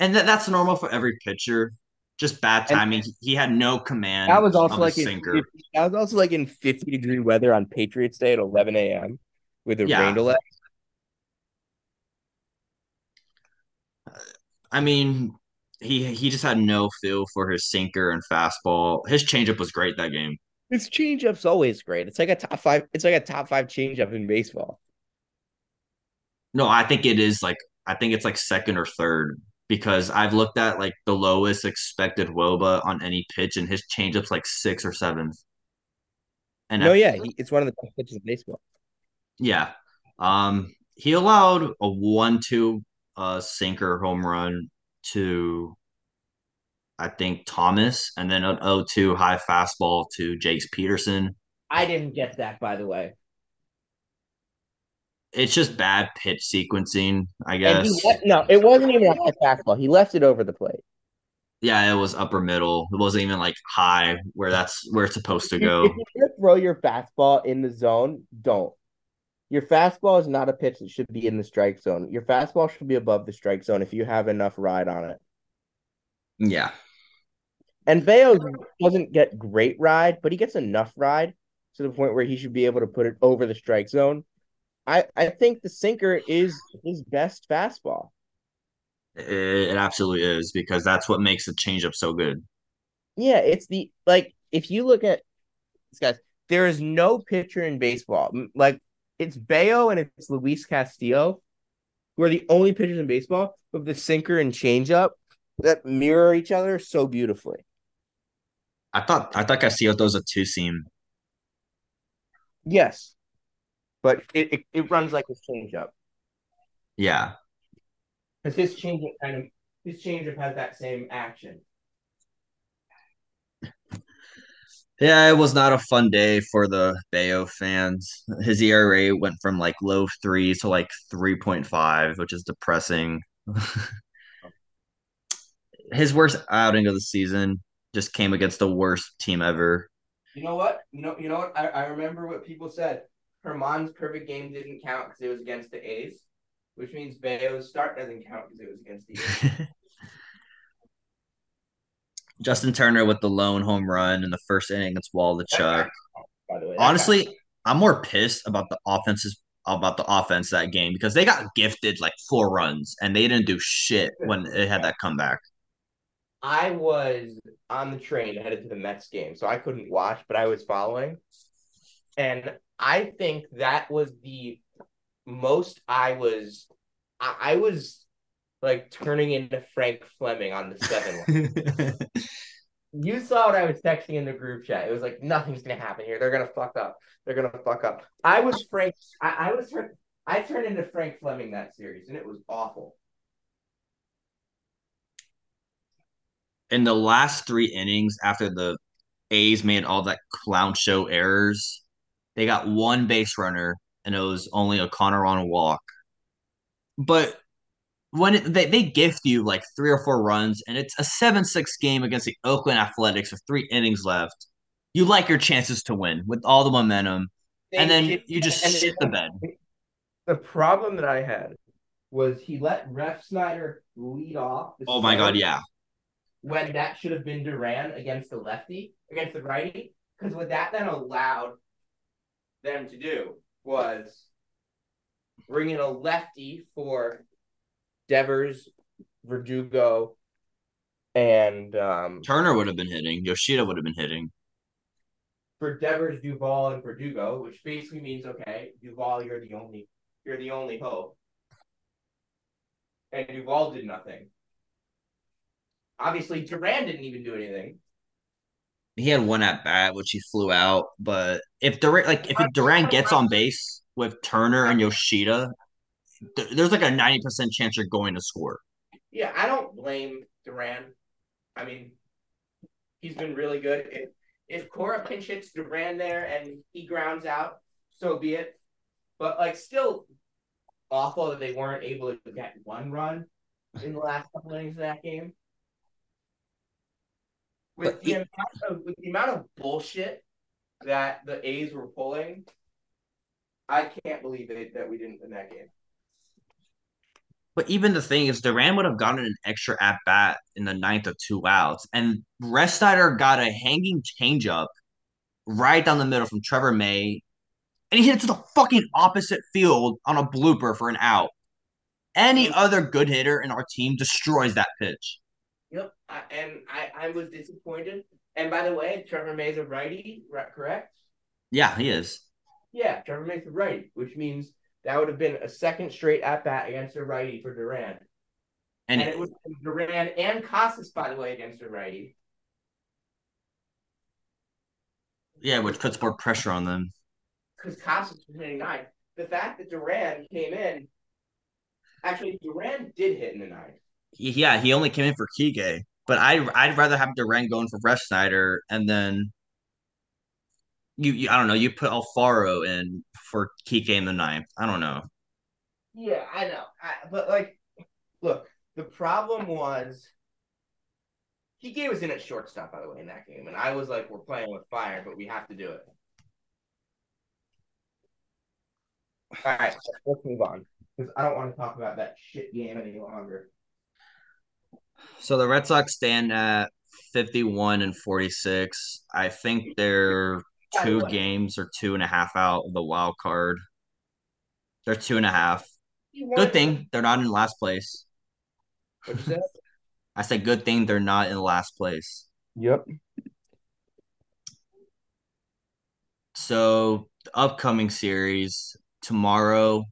and that, that's normal for every pitcher. Just bad timing. He, he had no command. that was also like in sinker. 50, that was also like in 50 degree weather on Patriots Day at 11 a.m. with a rain delay. I mean, he he just had no feel for his sinker and fastball. His changeup was great that game. His changeup's always great. It's like a top five. It's like a top five changeup in baseball. No, I think it is like I think it's like second or third because I've looked at like the lowest expected WOBA on any pitch, and his changeup's like six or seventh. And No, I, yeah, he, it's one of the best pitches in baseball. yeah, um, he allowed a one-two uh sinker home run to I think Thomas, and then an 0-2 high fastball to Jace Peterson. I didn't get that, by the way. It's just bad pitch sequencing, I guess. left, no, it wasn't even a high fastball. He left it over the plate. Yeah, it was upper middle. It wasn't even like high where that's where it's supposed to If you- if go. you're throw your fastball in the zone, don't. Your fastball is not a pitch that should be in the strike zone. Your fastball should be above the strike zone if you have enough ride on it. Yeah. And Bello doesn't get great ride, but he gets enough ride to the point where he should be able to put it over the strike zone. I, I think the sinker is his best fastball. It, it absolutely is because that's what makes the changeup so good. Yeah, it's the like if you look at these guys, there is no pitcher in baseball like it's Bello and it's Luis Castillo who are the only pitchers in baseball with the sinker and changeup that mirror each other so beautifully. I thought I thought Castillo throws a two seam. Yes, but it, it, it runs like his changeup Yeah. because his changeup kind of his changeup has that same action. Yeah, it was not a fun day for the Bello fans. His ERA went from like low three to like 3.5, which is depressing. His worst outing of the season just came against the worst team ever. You know what? You know you know what? I, I remember what people said. Germán's perfect game didn't count because it was against the A's, which means Bello's start doesn't count because it was against the A's. Justin Turner with the lone home run in the first inning against. By the way, guy- Honestly, I'm more pissed about the offenses about the offense that game because they got gifted like four runs and they didn't do shit when it had that comeback. I was on the train headed to the Mets game, so I couldn't watch, but I was following. And I think that was the most I was I, I was like turning into Frank Fleming on the seven. you saw what I was texting in the group chat. It was like nothing's gonna happen here. They're gonna fuck up. They're gonna fuck up. I was Frank. I, I was. I turned into Frank Fleming that series, and it was awful. in the last three innings after the A's made all that clown show errors, they got one base runner and it was only a Connor on a walk. But when it, they, they gift you like three or four runs and it's a 7 6 game against the Oakland Athletics with three innings left, you like your chances to win with all the momentum. They and then did- you just and shit the bed. The problem that I had was he let Refsnyder lead off. the Oh my God, yeah. When that should have been Duran against the lefty, against the righty. Because what that then allowed them to do was bring in a lefty for Devers, Verdugo, and um, Turner would have been hitting. Yoshida would have been hitting. for Devers, Duvall, and Verdugo, which basically means okay, Duvall, you're the only you're the only hope. And Duvall did nothing. Obviously, Duran didn't even do anything. He had one at bat, which he flew out. But if Duran, like if Duran gets on base with Turner and Yoshida, there's like a ninety percent chance you're going to score. Yeah, I don't blame Duran. I mean, he's been really good. If if Cora pinch hits Duran there and he grounds out, so be it. But like, still awful that they weren't able to get one run in the last couple innings of that game. With the, amount of, with the amount of bullshit that the A's were pulling, I can't believe it that we didn't win that game. But even the thing is, Duran would have gotten an extra at bat in the ninth of two outs, and Refsnyder got a hanging changeup right down the middle from Trevor May, and he hit it to the fucking opposite field on a blooper for an out. Any other good hitter in our team destroys that pitch. Yep, I, and I, I was disappointed. And by the way, Trevor May's a righty, correct? Yeah, he is. Yeah, Trevor May's a righty, which means that would have been a second straight at bat against a righty for Duran. And, and it was Duran and Casas, by the way, against a righty. Yeah, which puts more pressure on them. Because Casas was hitting nine. The fact that Duran came in, actually, Duran did hit in the nine. Yeah, he only came in for Kike, but I I'd rather have Duran going for Refsnyder and then you, you I don't know you put Alfaro in for Kike in the ninth. I don't know. Yeah, I know, I, but like, look, the problem was Kike was in at shortstop by the way in that game, and I was like, we're playing with fire, but we have to do it. All right, let's move on because I don't want to talk about that shit game any longer. So the Red Sox stand at 51 and 46. I think they're two games or two and a half out of the wild card. They're two and a half. Good thing they're not in last place. What'd you say? I said good thing they're not in last place. Yep. So the upcoming series tomorrow,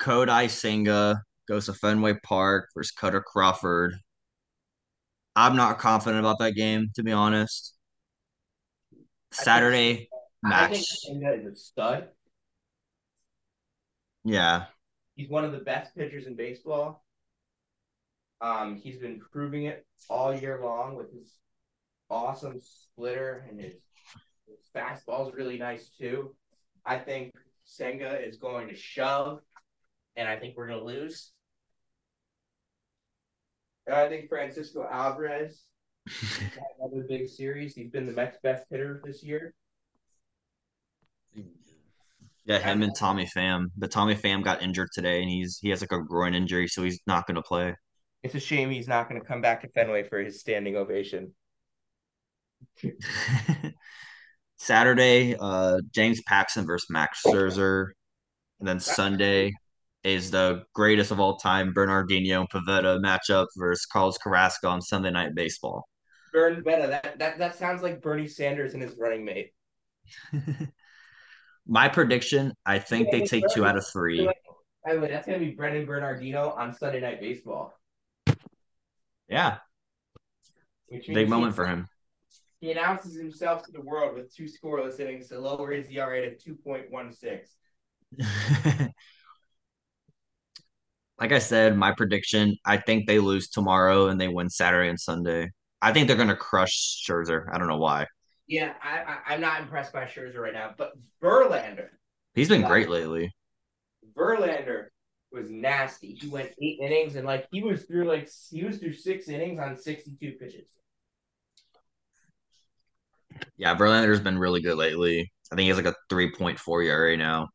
Kodai Senga goes to Fenway Park versus Kutter Crawford. I'm not confident about that game, to be honest. Saturday I match. I think is a stud. Yeah. He's one of the best pitchers in baseball. Um, he's been proving it all year long with his awesome splitter and his, his fastball is really nice too. I think Senga is going to shove, and I think we're going to lose. And I think Francisco Alvarez another big series. He's been the Mets' best hitter this year. Yeah, him and Tommy Pham. But Tommy Pham got injured today, and he's he has like a groin injury, so he's not going to play. It's a shame he's not going to come back to Fenway for his standing ovation. Saturday, uh, James Paxton versus Max Scherzer, and then Sunday is the greatest of all time Bernardino and Pivetta matchup versus Carlos Carrasco on Sunday Night Baseball. Bern Betta. That, that that sounds like Bernie Sanders and his running mate. My prediction, I think they take two out of three. By the way, that's gonna be Brennan Bernardino on Sunday Night Baseball. Yeah. Big moment for him. He announces himself to the world with two scoreless innings to lower his ERA to 2.16. like I said, my prediction, I think they lose tomorrow and they win Saturday and Sunday. I think they're going to crush Scherzer. I don't know why. Yeah, I, I, am not impressed by Scherzer right now, but Verlander. He's been great lately. Verlander was nasty. He went eight innings and like he was through like he was through six innings on 62 pitches. Yeah, Verlander's been really good lately. I think he has like a 3.4 ERA now.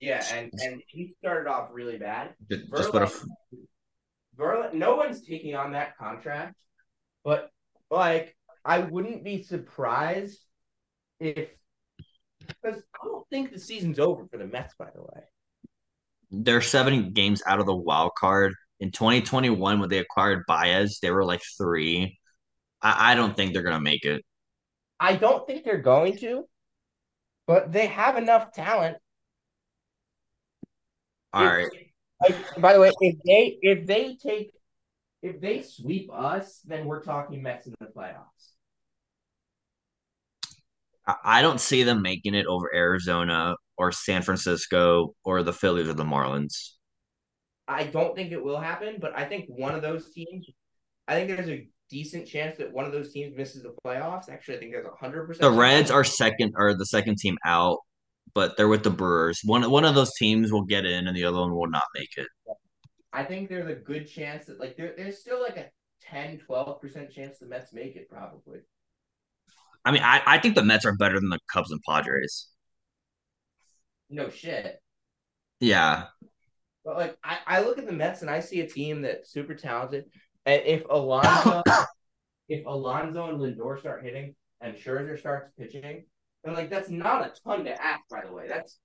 Yeah, and and he started off really bad. Just, Verlander, just Verlander, no one's taking on that contract, but like I wouldn't be surprised if because I don't think the season's over for the Mets. By the way, they're seven games out of the wild card. In 2021, when they acquired Baez, they were like three. I, I don't think they're gonna make it. I don't think they're going to, but they have enough talent. All if, right. Like, by the way, if they if they take if they sweep us, then we're talking Mets in the playoffs. I don't see them making it over Arizona or San Francisco or the Phillies or the Marlins. I don't think it will happen, but I think one of those teams, I think there's a decent chance that one of those teams misses the playoffs. Actually, I think there's a hundred percent. The Reds are second or the second team out, but they're with the Brewers. One one of those teams will get in and the other one will not make it. I think there's a good chance that like there, there's still like a 10, 12 percent chance the Mets make it probably. I mean, I, I think the Mets are better than the Cubs and Padres. No shit. Yeah. But like I, I look at the Mets and I see a team that's super talented. And if Alonso if Alonso and Lindor start hitting and Scherzer starts pitching, and like that's not a ton to ask, by the way. That's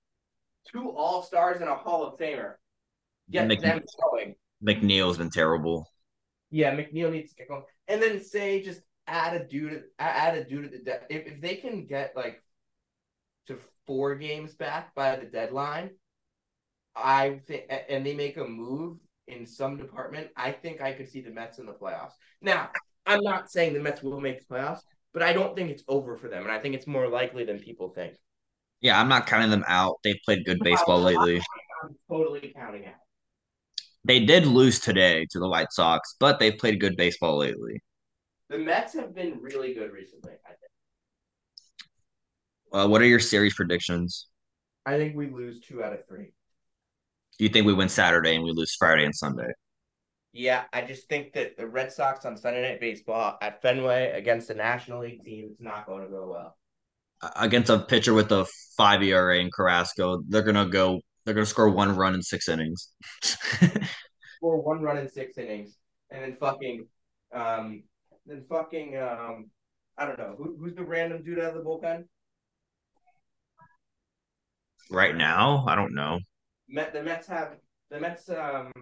two all stars and a Hall of Famer. Get Mc- them going. McNeil's been terrible. Yeah, McNeil needs to get going. And then say just add a dude add a dude at the de- if, if they can get like to four games back by the deadline, I think and they make a move in some department, I think I could see the Mets in the playoffs. Now, I'm not saying the Mets will make the playoffs, but I don't think it's over for them, and I think it's more likely than people think. Yeah, I'm not counting them out. They've played good baseball lately. I'm totally counting out. They did lose today to the White Sox, but they've played good baseball lately. The Mets have been really good recently, I think. Uh, what are your series predictions? I think we lose two out of three. Do you think we win Saturday and we lose Friday and Sunday? Yeah, I just think that the Red Sox on Sunday Night Baseball at Fenway against the National League team is not going to go well. Against a pitcher with a five ERA in Carrasco, they're gonna go. They're gonna score one run in six innings. Score one run in six innings, and then fucking, um, then fucking, um, I don't know who, who's the random dude out of the bullpen. right now, I don't know. Met the Mets have the Mets. Um,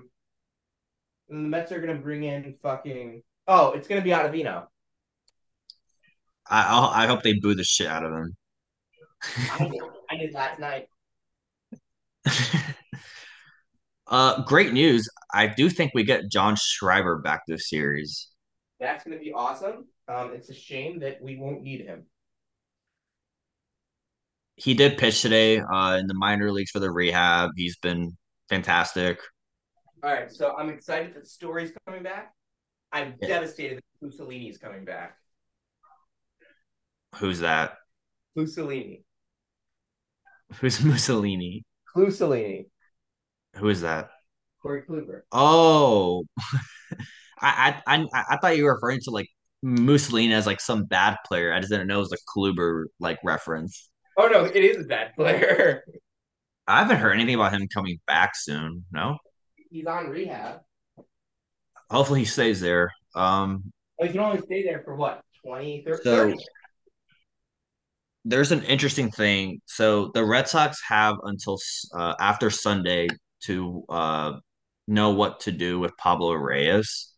the Mets are gonna bring in fucking. Oh, it's gonna be Ottavino. I I'll, I hope they boo the shit out of him. I did, I did last night. uh, great news. I do think we get John Schreiber back this series. That's gonna be awesome. Um, it's a shame that we won't need him. He did pitch today uh, in the minor leagues for the rehab. He's been fantastic. All right, so I'm excited that Story's coming back. I'm Yeah. devastated that Mussolini's coming back. Who's that? Mussolini. Who's Mussolini? Mussolini. Who is that? Corey Kluber. Oh, I, I I I thought you were referring to like Mussolini as like some bad player. I just didn't know it was a Kluber like reference. Oh no, it is a bad player. I haven't heard anything about him coming back soon. No, He's on rehab. hopefully he stays there. Um, Well, he can only stay there for what, 20, 30? So- 30. There's an interesting thing. So the Red Sox have until uh, after Sunday to uh, know what to do with Pablo Reyes.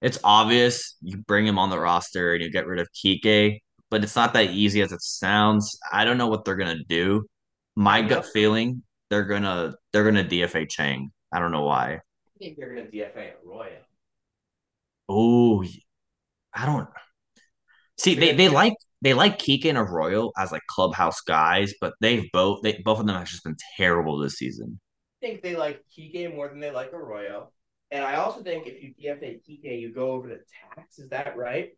It's obvious you bring him on the roster and you get rid of Kike, but it's not that easy as it sounds. I don't know what they're gonna do. My gut feeling, they're gonna they're gonna DFA Chang. I don't know why. I think they're going to DFA Roy. Oh, I don't see. They they like they like Kike and Arroyo as like clubhouse guys, but they've both they both of them have just been terrible this season. I think they like Kike more than they like Arroyo. And I also think if you DFA Kike, you go over the tax. Is that right?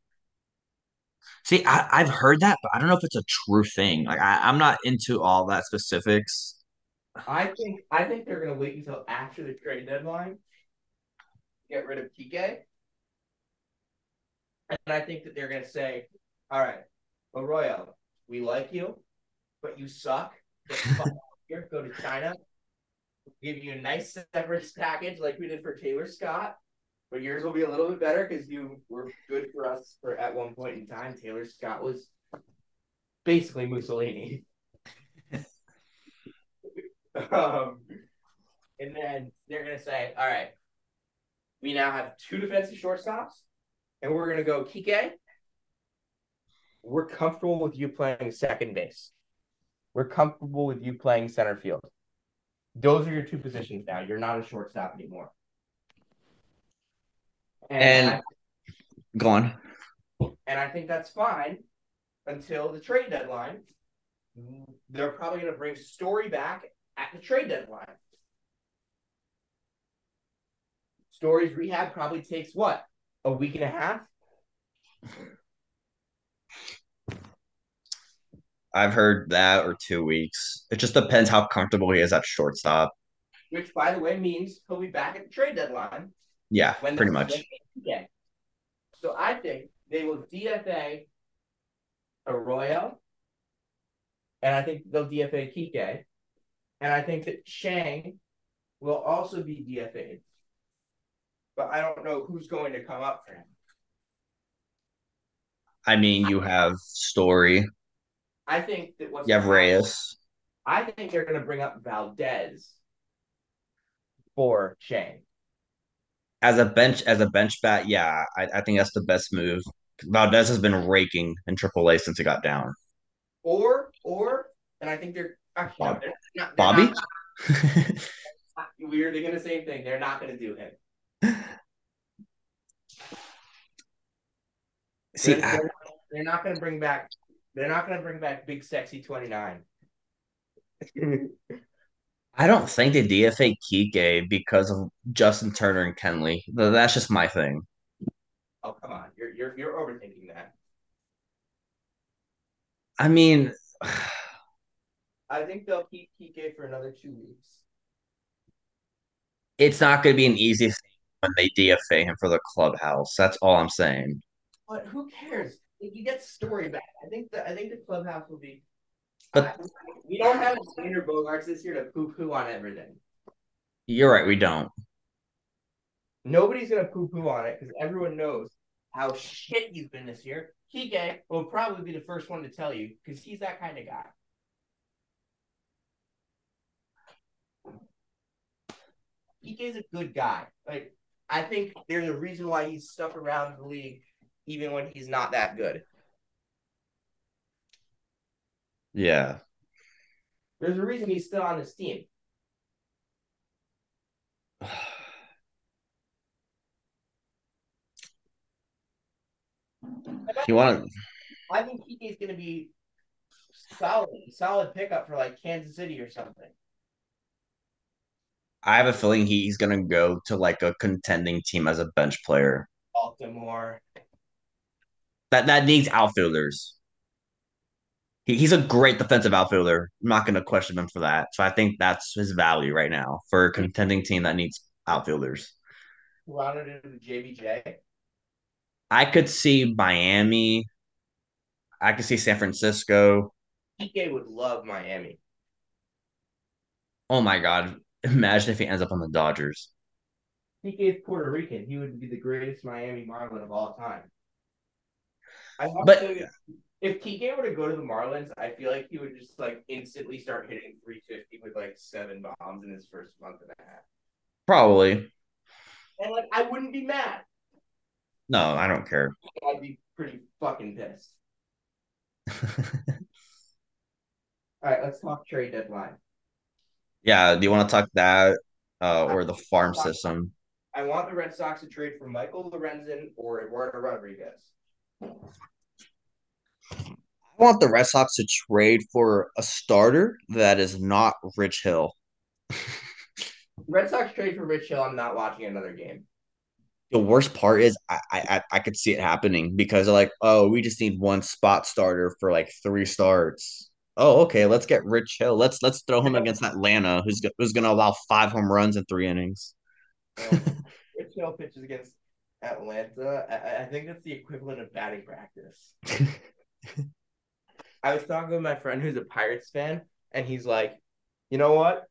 See, I, I've heard that, but I don't know if it's a true thing. Like I, I'm not into all that specifics. I think I think they're going to wait until after the trade deadline, get rid of Kike. And I think that they're going to say, all right, Arroyo, we like you, but you suck. Get the fuck out of here. Go to China. We'll give you a nice severance package like we did for Taylor Scott. But yours will be a little bit better because you were good for us for at one point in time. Taylor Scott was basically Mussolini. um, and then they're gonna say, all right, we now have two defensive shortstops, and we're gonna go Kike. We're comfortable with you playing second base. We're comfortable with you playing center field. Those are your two positions now. You're not a shortstop anymore. And, And. I, and I think that's fine until the trade deadline. They're probably going to bring Story back at the trade deadline. Story's rehab probably takes what? A week and a half? I've heard that or two weeks. It just depends how comfortable he is at shortstop. Which, by the way, means he'll be back at the trade deadline. Yeah, pretty much. Yeah. So I think they will DFA Arroyo, and I think they'll DFA Kike, and I think that Chang will also be DFA'd. But I don't know who's going to come up for him. I mean, you have Story, I think that what's you have Reyes. I think they're going to bring up Valdez for Shane As a bench, as a bench bat, yeah, I, I think that's the best move. Valdez has been raking in AAA since he got down. Or, or, and I think they're actually no, they're not, they're Bobby? not- we're thinking the same thing. They're not going to do him. See, they're, I, they're, they're not going to bring back. They're not going to bring back Big Sexy Twenty Nine. I don't think they DFA Kike because of Justin Turner and Kenley. That's just my thing. oh come on, you're you're you're overthinking that. I mean, I think they'll keep Kike for another two weeks. it's not going to be an easy thing when they DFA him for the clubhouse. That's all I'm saying. But who cares? If you get Story back, I think the I think the clubhouse will be. But- I- we don't have Xander Bogaerts this year to poo poo on everything. You're right, we don't. Nobody's gonna poo poo on it because everyone knows how shit you've been this year. Kike will probably be the first one to tell you because he's that kind of guy. Kike's a good guy. Like I think there's a reason why he's stuck around the league even when he's not that good. Yeah. There's a reason he's still on this team. You want to I think Kike's gonna be solid, solid pickup for like Kansas City or something. I have a feeling he's going to go to like a contending team as a bench player. Baltimore. That that needs outfielders. He, he's a great defensive outfielder. I'm not going to question him for that. So I think that's his value right now for a hmm. contending team that needs outfielders. Rounded into the JBJ. I could see Miami. I could see San Francisco. PK would love Miami. Oh my God. Imagine if he ends up on the Dodgers. PK is Puerto Rican. He would be the greatest Miami Marlin of all time. But- to if Kike were to go to the Marlins, I feel like he would just like instantly start hitting 350 with like seven bombs in his first month and a half. Probably. And like I wouldn't be mad. No, I don't care. I'd be pretty fucking pissed. All right, let's talk trade deadline. yeah. Do you want to talk that uh, or the farm system? I want the Red Sox to trade for Michael Lorenzen or Eduardo Rodriguez. I want the Red Sox to trade for a starter that is not Rich Hill. Red Sox trade for Rich Hill. I'm not watching another game. The worst part is I, I I could see it happening because like, oh, we just need one spot starter for like three starts. Oh, okay, let's get Rich Hill. Let's let's throw him against Atlanta, who's who's gonna allow five home runs in three innings. Rich Hill pitches against Atlanta. I, I think that's the equivalent of batting practice. I was talking with my friend who's a Pirates fan, and he's like, you know what?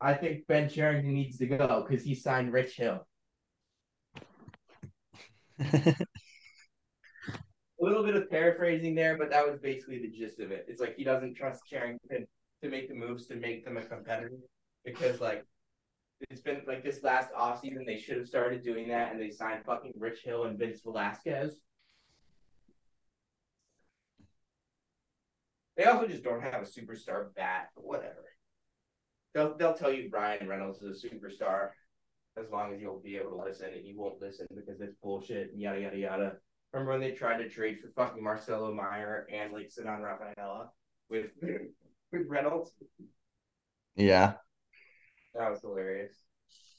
I think Ben Cherington needs to go because he signed Rich Hill. A little bit of paraphrasing there, but that was basically the gist of it. It's like he doesn't trust Cherington to make the moves to make them a competitor because, like, it's been like this last offseason, they should have started doing that and they signed fucking Rich Hill and Vince Velasquez. They also just don't have a superstar bat, but whatever. They'll they'll tell you Bryan Reynolds is a superstar. as long as you'll be able to listen, and you won't listen because it's bullshit and yada yada yada. Remember when they tried to trade for fucking Marcelo Mayer and like Ceddanne Rafaela with with Reynolds? Yeah. That was hilarious.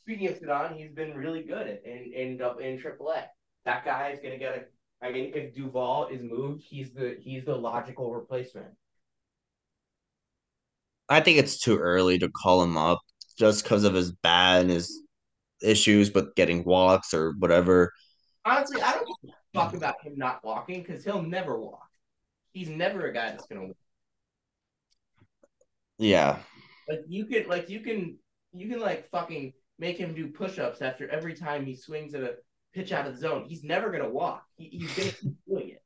Speaking of Ceddanne, he's been really good and in in in AAA. That guy is gonna get a. I mean, if Duvall is moved, he's the he's the logical replacement. I think it's too early to call him up just because of his bad and his issues with getting walks or whatever. Honestly, I don't talk about him not walking because he'll never walk. He's never a guy that's gonna. Yeah. Like you can, like you can, you can like fucking make him do push-ups after every time he swings at a pitch out of the zone. He's never gonna walk. He, he's gonna keep doing it.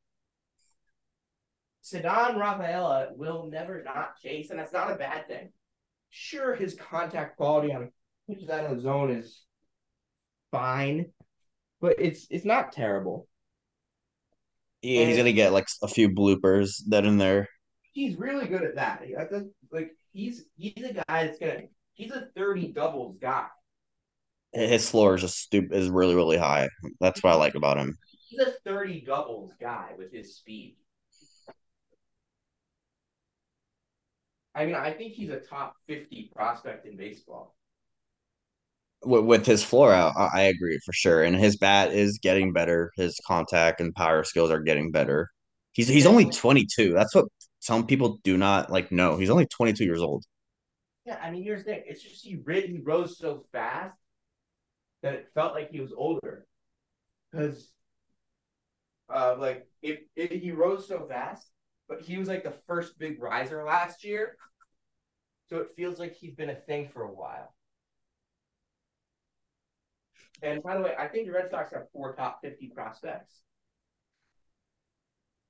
Ceddanne Rafaela will never not chase, and that's not a bad thing. Sure, his contact quality on pitches out of the zone is fine, but it's it's not terrible. Yeah, he's gonna get like a few bloopers that in there. He's really good at that. Like he's he's a guy that's gonna he's a thirty doubles guy. His floor is just stupid is really really high. That's what I like about him. He's a thirty doubles guy with his speed. I mean, I think he's a top fifty prospect in baseball with, with his floor out, I, I agree for sure. And his bat is getting better. His contact and power skills are getting better. He's he's only 22. That's what some people do not like know. He's only 22 years old. Yeah, I mean, here's the thing. It's just he rid he rose so fast that it felt like he was older. Because, uh, like, if, if he rose so fast, but he was like the first big riser last year, so it feels like he's been a thing for a while. And by the way, I think the Red Sox have four top 50 prospects.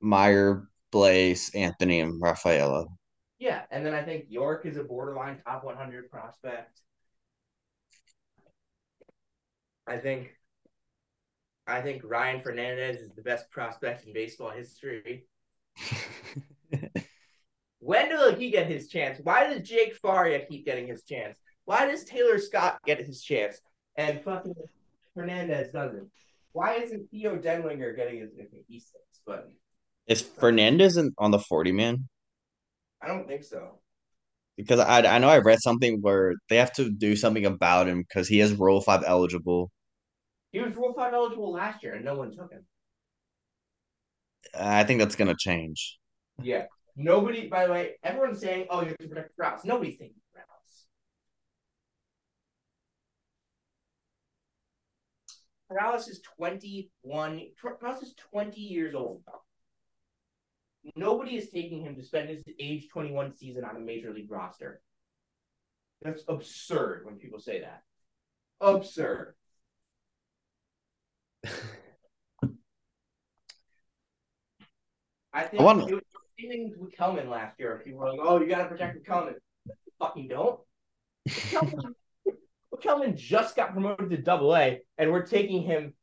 Mayer, Blaze, Anthony, and Rafaela. Yeah, and then I think Yorke is a borderline top 100 prospect. I think I think Ryan Fernandez is the best prospect in baseball history. when will he get his chance? Why does Jake Faria keep getting his chance? Why does Taylor Scott get his chance? And fucking Fernandez doesn't. Why isn't Theo Denlinger getting his he sticks? But is Fernandez on the forty man? I don't think so. Because I I know I read something where they have to do something about him because he is Rule Five eligible. He was Rule Five eligible last year, and no one took him. I think that's gonna change. Yeah. Nobody. By the way, everyone's saying, "Oh, you have to protect Strauss." Nobody's thinking Morales is 21. Morales is 20 years old. Nobody is taking him to spend his age 21 season on a major league roster. That's absurd when people say that. Absurd. I think I want... it was anything with Kelman last year. People were like, "Oh, you got to protect Kelman." Fucking don't. Kelman Kelman just got promoted to Double A, and we're taking him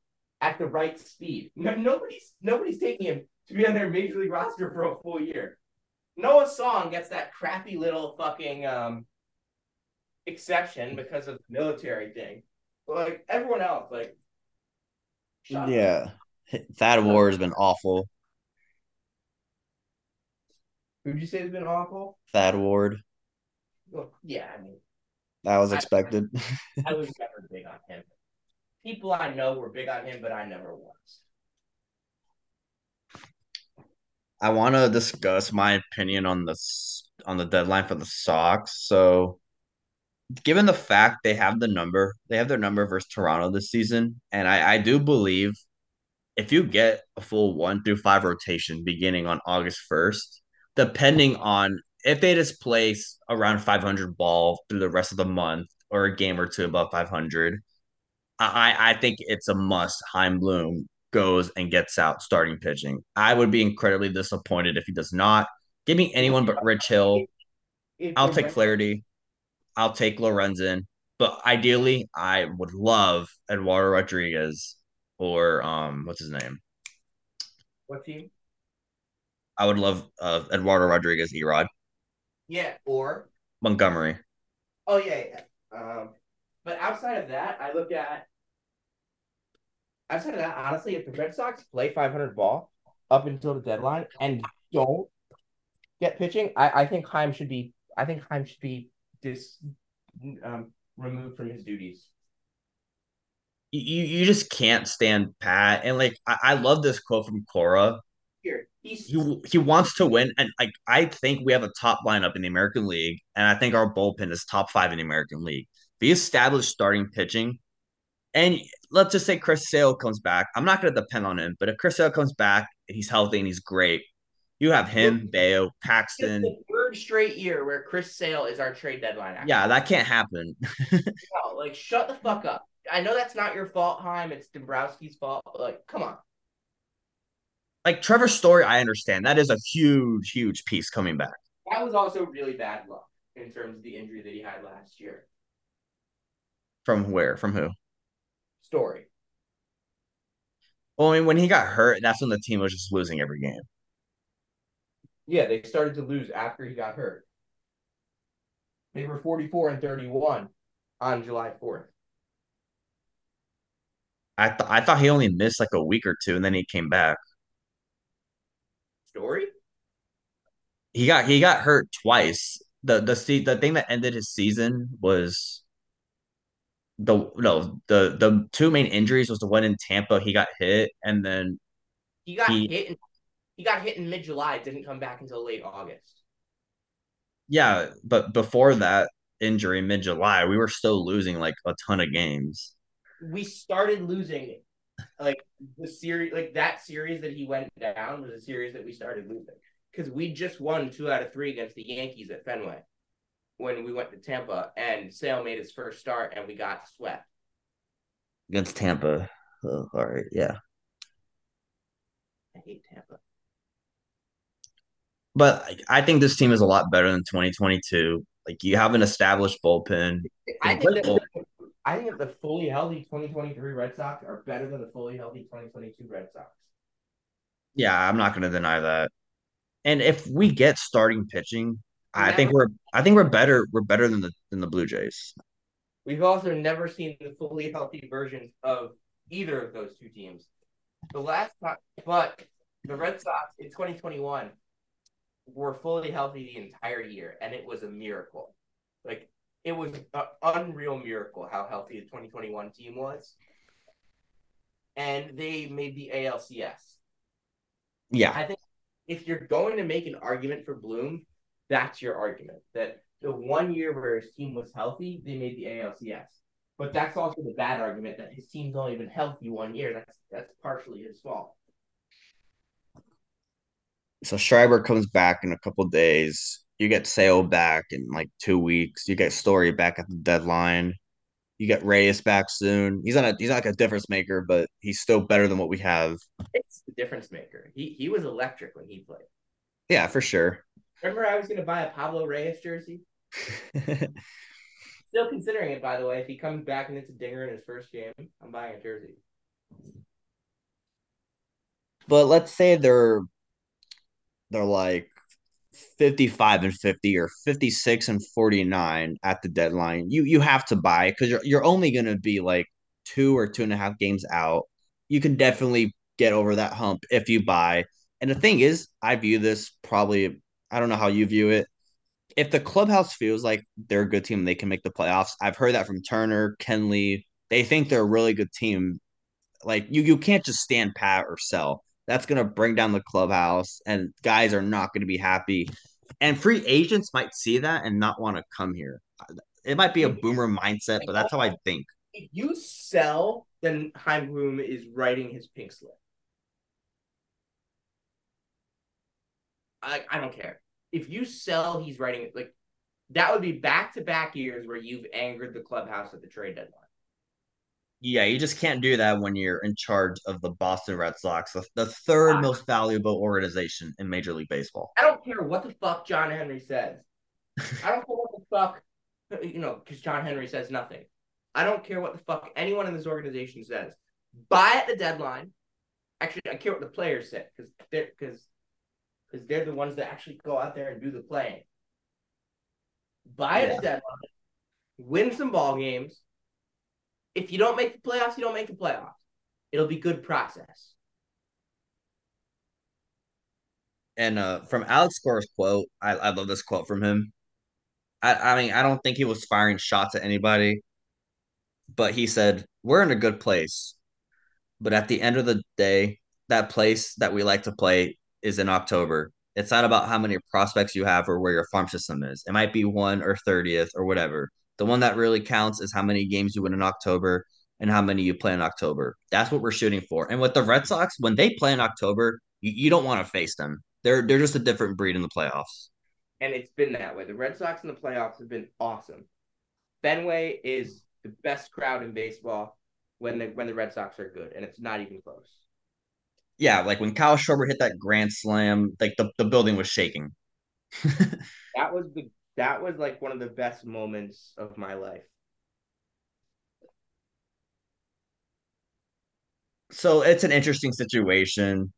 at the right speed. No, nobody's nobody's taking him to be on their major league roster for a full year. Noah Song gets that crappy little fucking um, exception because of the military thing. But like everyone else, like yeah, Thad Ward has been awful. Who'd you say has been awful? Thad Ward. Well, yeah, I mean, that was expected. I, I was never big on him. People I know were big on him, but I never was. I want to discuss my opinion on the on the deadline for the Sox. So, given the fact they have the number, they have their number versus Toronto this season, and I, I do believe if you get a full one through five rotation beginning on August first, depending on if they just place around 500 ball through the rest of the month or a game or two above 500, I, I think it's a must. Chaim Bloom goes and gets out starting pitching. I would be incredibly disappointed if he does not. Give me anyone but Rich Hill. I'll take Flaherty. I'll take Lorenzen. But ideally, I would love Eduardo Rodriguez or um, what's his name? What team? I would love uh, Eduardo Rodriguez, Erod. Yeah, or Montgomery. Oh yeah, yeah. Um, But outside of that, I look at outside of that, honestly, if the Red Sox play 500 ball up until the deadline and don't get pitching, I, I think Chaim should be I think Chaim should be dis um, removed from his duties. You you just can't stand Pat, and like I, I love this quote from Cora. Here, he's He he wants to win, and like I think we have a top lineup in the American League, and I think our bullpen is top five in the American League. If established starting pitching, and let's just say Chris Sale comes back. I'm not going to depend on him, but if Chris Sale comes back and he's healthy and he's great, you have him, Bello, it's Paxton. the third straight year where Chris Sale is our trade deadline. Actor. Yeah, that can't happen. No, like shut the fuck up. I know that's not your fault, Chaim. It's Dombrowski's fault. But like, come on. like Trevor Story, I understand that is a huge, huge piece coming back. That was also really bad luck in terms of the injury that he had last year. From where? From who? Story. Well, I mean, when he got hurt, that's when the team was just losing every game. Yeah, they started to lose after he got hurt. They were 44 and 31 on July 4th. I th- I thought he only missed like a week or two, and then he came back. Story? He got he got hurt twice. The the the thing that ended his season was the no the the two main injuries was the one in Tampa. He got hit, and then He got He- hit. In, he got hit in mid July. Didn't come back until late August. yeah, but before that injury, mid July, we were still losing like a ton of games. We started losing, like the series, like that series that he went down was a series that we started losing because we just won two out of three against the Yankees at Fenway when we went to Tampa, and Sale made his first start, and we got swept. against Tampa. Oh, all right, yeah. I hate Tampa. But I- I think this team is a lot better than 2022. Like you have an established bullpen. I think that I think that the fully healthy 2023 Red Sox are better than the fully healthy 2022 Red Sox. Yeah, I'm not going to deny that. And if we get starting pitching, I Never- think we're I think we're better we're better than the than the Blue Jays. We've also never seen the fully healthy versions of either of those two teams. The last time, but the Red Sox in 2021 were fully healthy the entire year, and it was a miracle. Like it was an unreal miracle how healthy the 2021 team was, and they made the ALCS. Yeah. I think if you're going to make an argument for Bloom, that's your argument. That the one year where his team was healthy, they made the ALCS. But that's also the bad argument that his team's only been healthy one year. That's that's partially his fault. So Schreiber comes back in a couple days. You get Sale back in like two weeks. You get Story back at the deadline. You get Reyes back soon. He's not a he's not like a difference maker, but he's still better than what we have. It's the difference maker. He he was electric when he played. Yeah, for sure. Remember, I was gonna buy a Pablo Reyes jersey. Still considering it, by the way. If he comes back and it's a dinger in his first game, I'm buying a jersey. but let's say they're they're like 55 and 50 or 56 and 49 at the deadline you you have to buy because you're, you're only going to be like two or two and a half games out you can definitely get over that hump if you buy and the thing is i view this probably i don't know how you view it. If the clubhouse feels like they're a good team they can make the playoffs. I've heard that from turner kenley. They think they're a really good team. Like you you can't just stand pat or sell. That's to bring down the clubhouse and guys are not to be happy. And free agents might see that and not want to come here. It might be a boomer mindset but that's how i think. If you sell, then Chaim Bloom is writing his pink slip. I I don't care. If you sell, he's writing like that would be back to back years where you've angered the clubhouse at the trade deadline. yeah you just can't do that when you're in charge of the boston red sox the, the third most valuable organization in major league baseball I don't care what the fuck John Henry says. I don't care what the fuck, you know, because John Henry says nothing. I don't care what the fuck anyone in this organization says. Buy at the deadline. Actually, I care what the players say because they're because because they're the ones that actually go out there and do the playing. Buy Yeah. the deadline, win some ball games, if you don't make the playoffs, you don't make the playoffs. It'll be good process. And uh, from Alex Cora's quote, I, I love this quote from him. I, I mean, I don't think he was firing shots at anybody, but he said, We're in a good place. But at the end of the day, that place that we like to play is in October. It's not about how many prospects you have or where your farm system is. It might be one or 30th or whatever. The one that really counts is how many games you win in October and how many you play in October. That's what we're shooting for. And with the Red Sox, when they play in October, you, you don't want to face them. They're they're just a different breed in the playoffs. And it's been that way. The Red Sox in the playoffs have been awesome. Fenway is the best crowd in baseball when the when the Red Sox are good, and it's not even close. Yeah, like when Kyle Schwarber hit that grand slam, like the, the building was shaking. that was the that was like one of the best moments of my life. So it's an interesting situation.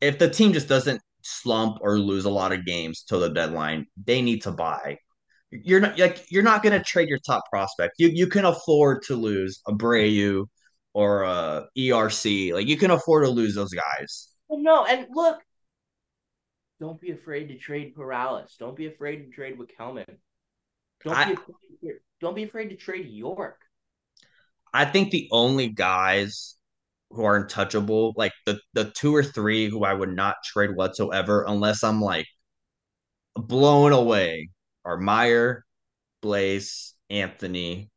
If the team just doesn't slump or lose a lot of games till the deadline, they need to buy. You're not like you're not going to trade your top prospect. You you can afford to lose a Abreu or uh, ERC. Like you can afford to lose those guys. No, and look, don't be afraid to trade Morales. Don't be afraid to trade Kelman. Don't I, be afraid, don't be afraid to trade Yorke. I think the only guys who are untouchable, like the the two or three who I would not trade whatsoever unless I'm like blown away are Mayer, Bleis, Anthony.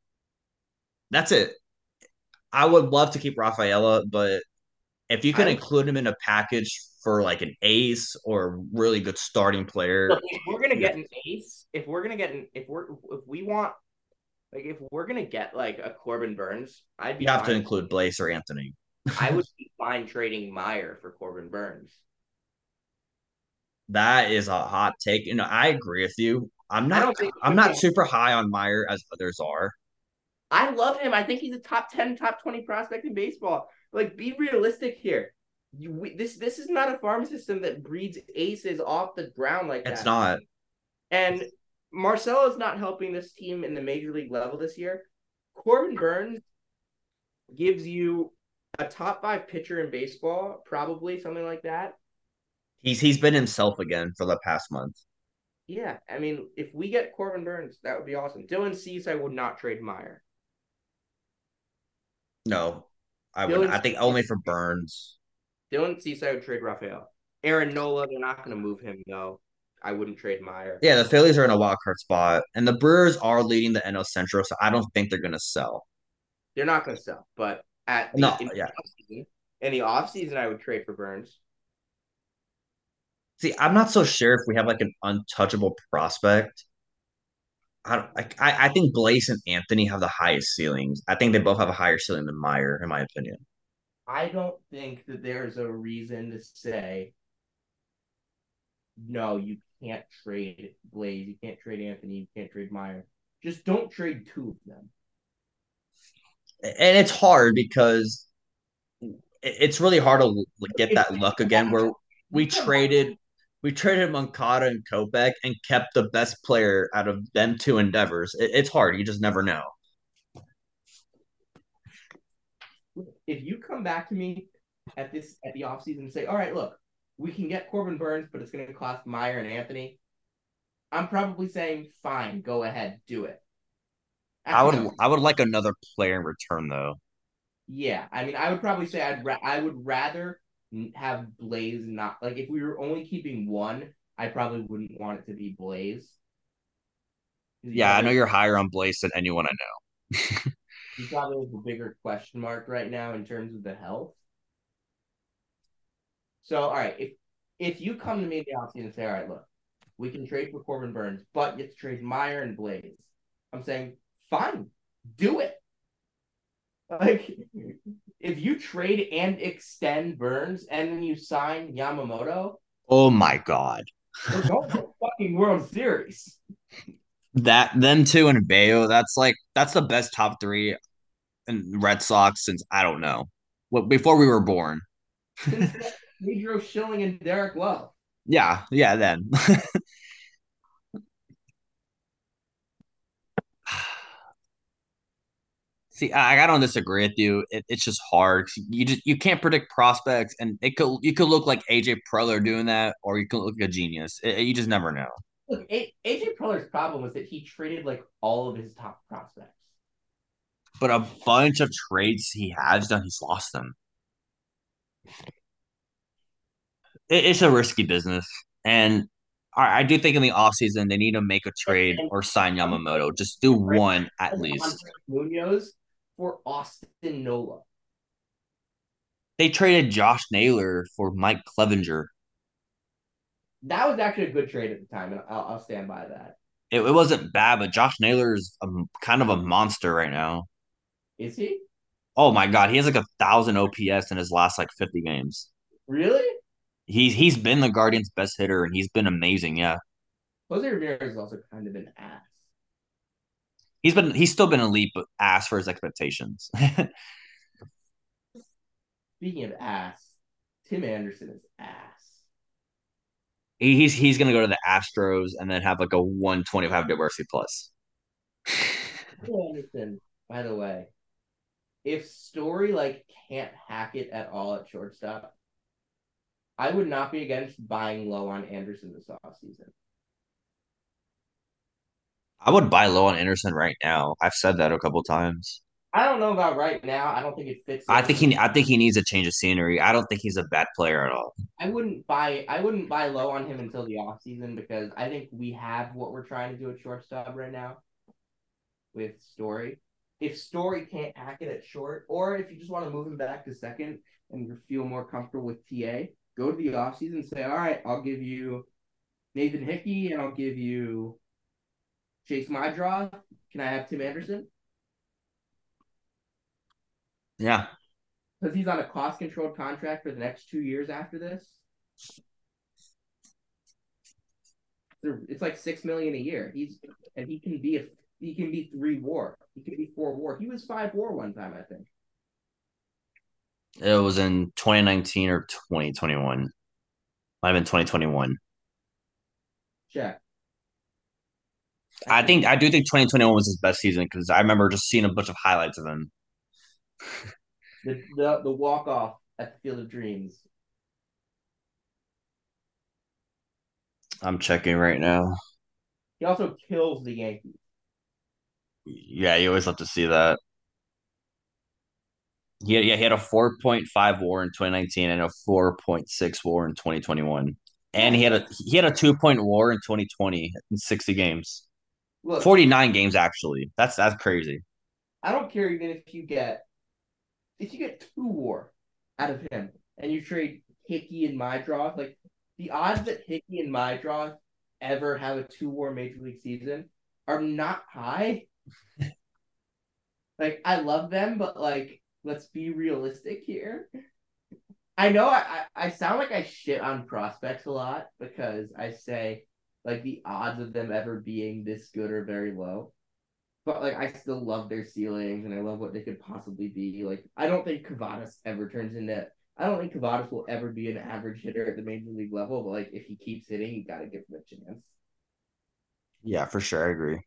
That's it. I would love to keep Rafaela, but if you can I, include him in a package for like an ace or a really good starting player, look, if we're gonna get an ace, if we're gonna get an, if we're if we want, like if we're gonna get like a Corbin Burnes, I'd be. You have to include Bleis or Anthony. I would be fine trading Mayer for Corbin Burnes. That is a hot take. You know, I agree with you. I'm not. I'm not super high on Mayer as others are. I love him. I think he's a top ten, top twenty prospect in baseball. Like, be realistic here. You, we, this this is not a farm system that breeds aces off the ground like that. It's not. And Marcelo is not helping this team in the major league level this year. Corbin Burnes gives you a top five pitcher in baseball, probably something like that. He's he's been himself again for the past month. Yeah, I mean, if we get Corbin Burnes, that would be awesome. Dylan Cease, I would not trade Mayer. No, I would. I think only for Burnes. Dylan Cease, I would trade Rafael. Aaron Nola, they're not going to move him though. I wouldn't trade Mayer. Yeah, the Phillies are in a wild card spot, and the Brewers are leading the NL Central, so I don't think they're going to sell. They're not going to sell, but at the, no, in yeah. The in the offseason, I would trade for Burnes. See, I'm not so sure if we have like an untouchable prospect. I, don't, I I think Bleis and Anthony have the highest ceilings. I think they both have a higher ceiling than Mayer, in my opinion. I don't think that there's a reason to say no. You can't trade Bleis, You can't trade Anthony. You can't trade Mayer. Just don't trade two of them. And it's hard because it's really hard to get that luck again. Where we traded we traded Moncada and Kopech and kept the best player out of them two endeavors. It, it's hard. You just never know. If you come back to me at this at the offseason and say, all right, look, we can get Corbin Burnes, but it's going to cost Mayer and Anthony. I'm probably saying, fine, go ahead, do it. I would I would like another player in return though. Yeah, I mean, I would probably say I'd ra- I would rather have Bleis not like if we were only keeping one, I probably wouldn't want it to be Bleis. Yeah, I know you're higher on Bleis than anyone I know. he probably has a bigger question mark right now in terms of the health. So, all right, if if you come to me in the offseason and say, all right, look, we can trade for Corbin Burnes, but you have to trade Mayer and Bleis. I'm saying, fine, do it. Like, if you trade and extend Burnes and then you sign Yamamoto, oh my god, we're going to fucking World Series. That them two and Bello, that's like that's the best top three in Red Sox since I don't know. Well, before we were born. Pedro Schilling and Derek Lowe. Yeah, yeah, then. See, I, I don't disagree with you. It, it's just hard. You just you can't predict prospects, and it could you could look like AJ Preller doing that, or you could look like a genius. It, you just never know. Look, a- AJ Preller's problem was that he traded like all of his top prospects. But a bunch of trades he has done, he's lost them. It, it's a risky business, and I, I do think in the offseason they need to make a trade or sign Yamamoto. Just do one at least. Munoz for Austin Nola. They traded Josh Naylor for Mike Clevinger. That was actually a good trade at the time, and I'll, I'll stand by that. It, it wasn't bad, but Josh Naylor is a, kind of a monster right now. Is he? Oh my god, he has like a thousand OPS in his last like fifty games. Really? He's he's been the Guardians' best hitter, and he's been amazing. Yeah, Jose Ramirez is also kind of an ass. He's been he's still been elite, but ass for his expectations. Speaking of ass, Tim Anderson is ass. he, he's he's gonna go to the Astros and then have like a one twenty five diversity plus. Tim Anderson, by the way, if Story like can't hack it at all at shortstop, I would not be against buying low on Anderson this offseason. I would buy low on Anderson right now. I've said that a couple times. I don't know about right now. I don't think it fits. I think he I think he needs a change of scenery. I don't think he's a bad player at all. I wouldn't buy I wouldn't buy low on him until the off season because I think we have what we're trying to do at shortstop right now with Story. If Story can't hack it at short, or if you just want to move him back to second and you feel more comfortable with TA, go to the offseason and say, all right, I'll give you Nathan Hickey and I'll give you Chase Meidroth. Can I have Tim Anderson? Yeah. Because he's on a cost controlled contract for the next two years after this. It's like six million a year. He's and he can be a he can be three war. He can be four war. He was five war one time, I think. It was in 2019 or 2021. Might have been 2021. Check. I think I do think 2021 was his best season because I remember just seeing a bunch of highlights of him. the the, the walk off at the Field of Dreams. I'm checking right now. He also kills the Yankees. Yeah, you always love to see that. He had, yeah, he had a 4.5 WAR in 2019 and a 4.6 WAR in 2021. And he had a he had a 2 point WAR in 2020 in 60 games. Look, 49 games actually. That's that's crazy. I don't care even if you get if you get two war out of him and you trade Hickey and Meidroth, like the odds that Hickey and Meidroth ever have a two war major league season are not high. like I love them, but like let's be realistic here. I know I, I sound like I shit on prospects a lot because I say like the odds of them ever being this good are very low. But like I still love their ceilings and I love what they could possibly be. Like I don't think Kavadas ever turns into I don't think Kavadas will ever be an average hitter at the major league level, but like if he keeps hitting, you gotta give him a chance. Yeah, for sure. I agree.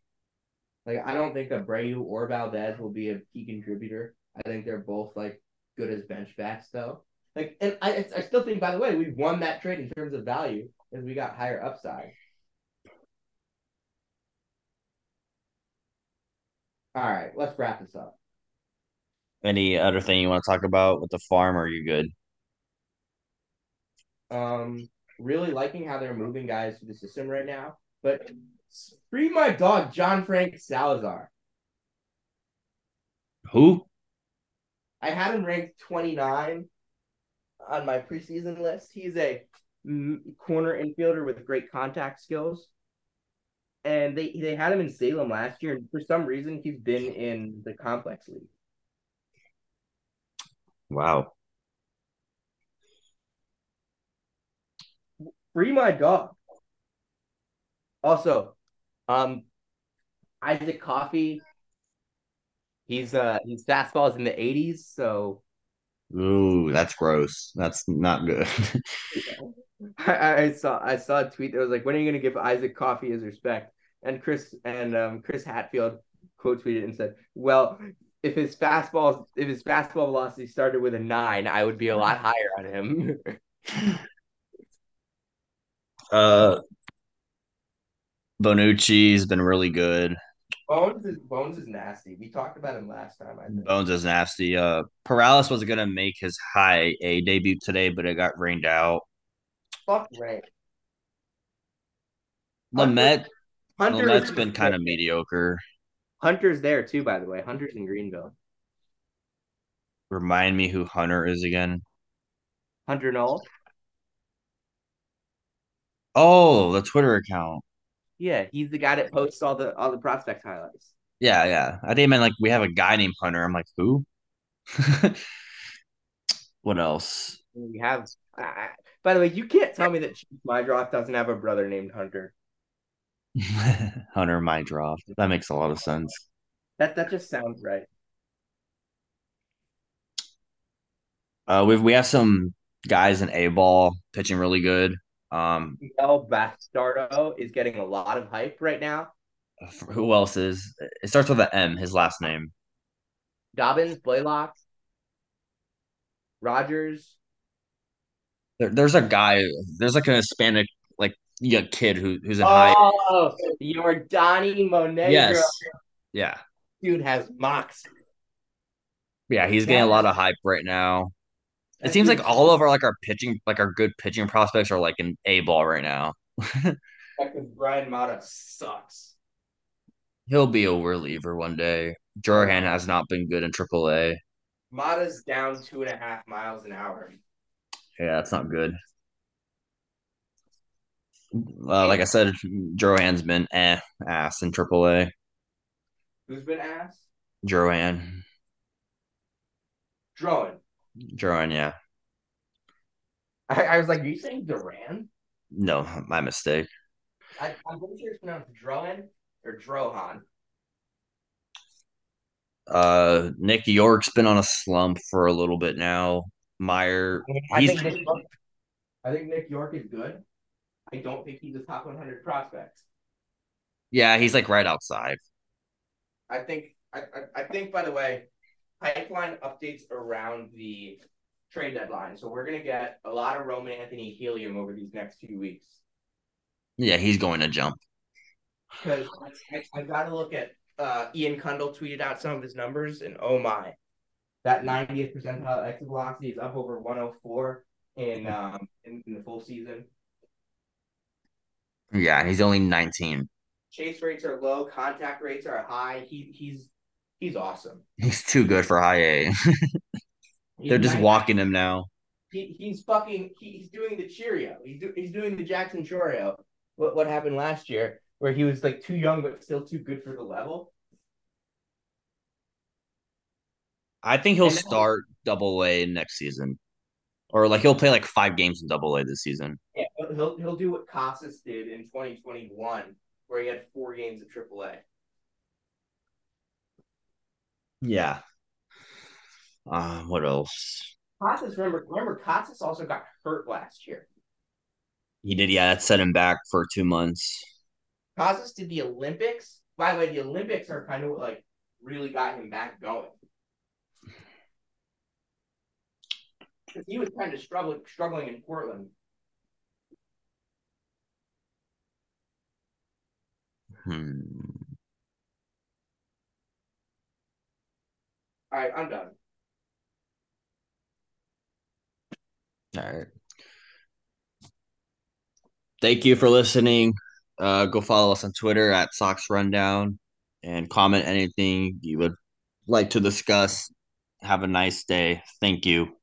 Like I don't think Abreu or Valdez will be a key contributor. I think they're both like good as bench backs though. Like and I I still think by the way, we won that trade in terms of value as we got higher upside. All right, let's wrap this up. Any other thing you want to talk about with the farm or are you good? Um, really liking how they're moving guys through the system right now. But free my dog, John Frank Salazar. Who? I had him ranked 29 on my preseason list. He's a corner infielder with great contact skills. And they, they had him in Salem last year, and for some reason he's been in the complex league. Wow. Free my dog. Also, um, Isaac Coffey. He's uh his fastball is in the 80s, so Ooh, that's gross. That's not good. I, I saw I saw a tweet that was like, "When are you going to give Isaac Coffey his respect?" And Chris and um, Chris Hatfield quote tweeted and said, "Well, if his fastball if his fastball velocity started with a nine, I would be a lot higher on him. uh, Bonucci's been really good. Bones is Bones is nasty. We talked about him last time. I think. Bones is nasty. Uh, Perales was gonna make his high A debut today, but it got rained out. Fuck Ray. Lamet Hunter Lamet's been kind of mediocre. Hunter's there too, by the way. Hunter's in Greenville. Remind me who Hunter is again. Hunter Knoll. Oh, the Twitter account. Yeah, he's the guy that posts all the all the prospect highlights. Yeah, yeah. I think meant like we have a guy named Hunter. I'm like, who? what else? We have. By the way, you can't tell me that Meidroth doesn't have a brother named Hunter. Hunter Meidroth. That makes a lot of sense. That that just sounds right. Uh, we we have some guys in A ball pitching really good. Um, Miguel Bastardo is getting a lot of hype right now. Who else is? It starts with an M. His last name. Dobbins, Blaylock, Rogers. There, there's a guy. There's like an Hispanic like yeah, kid who who's in oh, high. Oh, Yordany Monegro. Yes. Yeah. Dude has moxie. Yeah, he's getting a lot of hype right now. It seems like all of our like our pitching, like our good pitching prospects are like in A ball right now. Because Bryan Mata sucks. He'll be a reliever one day. Jorhan has not been good in AAA. Mata's down two and a half miles an hour. Yeah, that's not good. Uh, like I said, Jorhan's been eh ass in AAA. Who's been ass? Johan. Drowan. Drowan, yeah. I, I, was like, are you saying Duran? No, my mistake. I, am pretty sure it's pronounced Drowan or Drohan. Uh, Nick Yorke's been on a slump for a little bit now. Mayer, I, think Nick, I think Nick Yorke is good. I don't think he's a top 100 prospect. Yeah, he's like right outside. I think. I, I, I think. By the way, pipeline updates around the trade deadline. So we're gonna get a lot of Roman Anthony helium over these next few weeks. Yeah, he's going to jump. Because I, I, got to look at uh, Ian Cundall tweeted out some of his numbers, and oh my, that 90th percentile exit velocity is up over 104 in um in, in the full season. Yeah, he's only 19. Chase rates are low, contact rates are high. He he's he's awesome. He's too good for high A. They're just walking him now. He, he's fucking he, he's doing the Cheerio. He's do, he's doing the Jackson Chourio. What what happened last year where he was like too young but still too good for the level? I think he'll start double A next season. Or like he'll play like five games in double A this season. Yeah, he'll he'll do what Casas did in 2021, where he had four games of triple A. Yeah. Uh, what else? Casas, remember, remember, Casas also got hurt last year. He did, yeah. That set him back for two months. Casas did the Olympics. By the way, the Olympics are kind of like really got him back going. He was kind of struggling, struggling in Portland. Hmm. All right, I'm done. All right. Thank you for listening. Uh, go follow us on Twitter at Sox Rundown and comment anything you would like to discuss. Have a nice day. Thank you.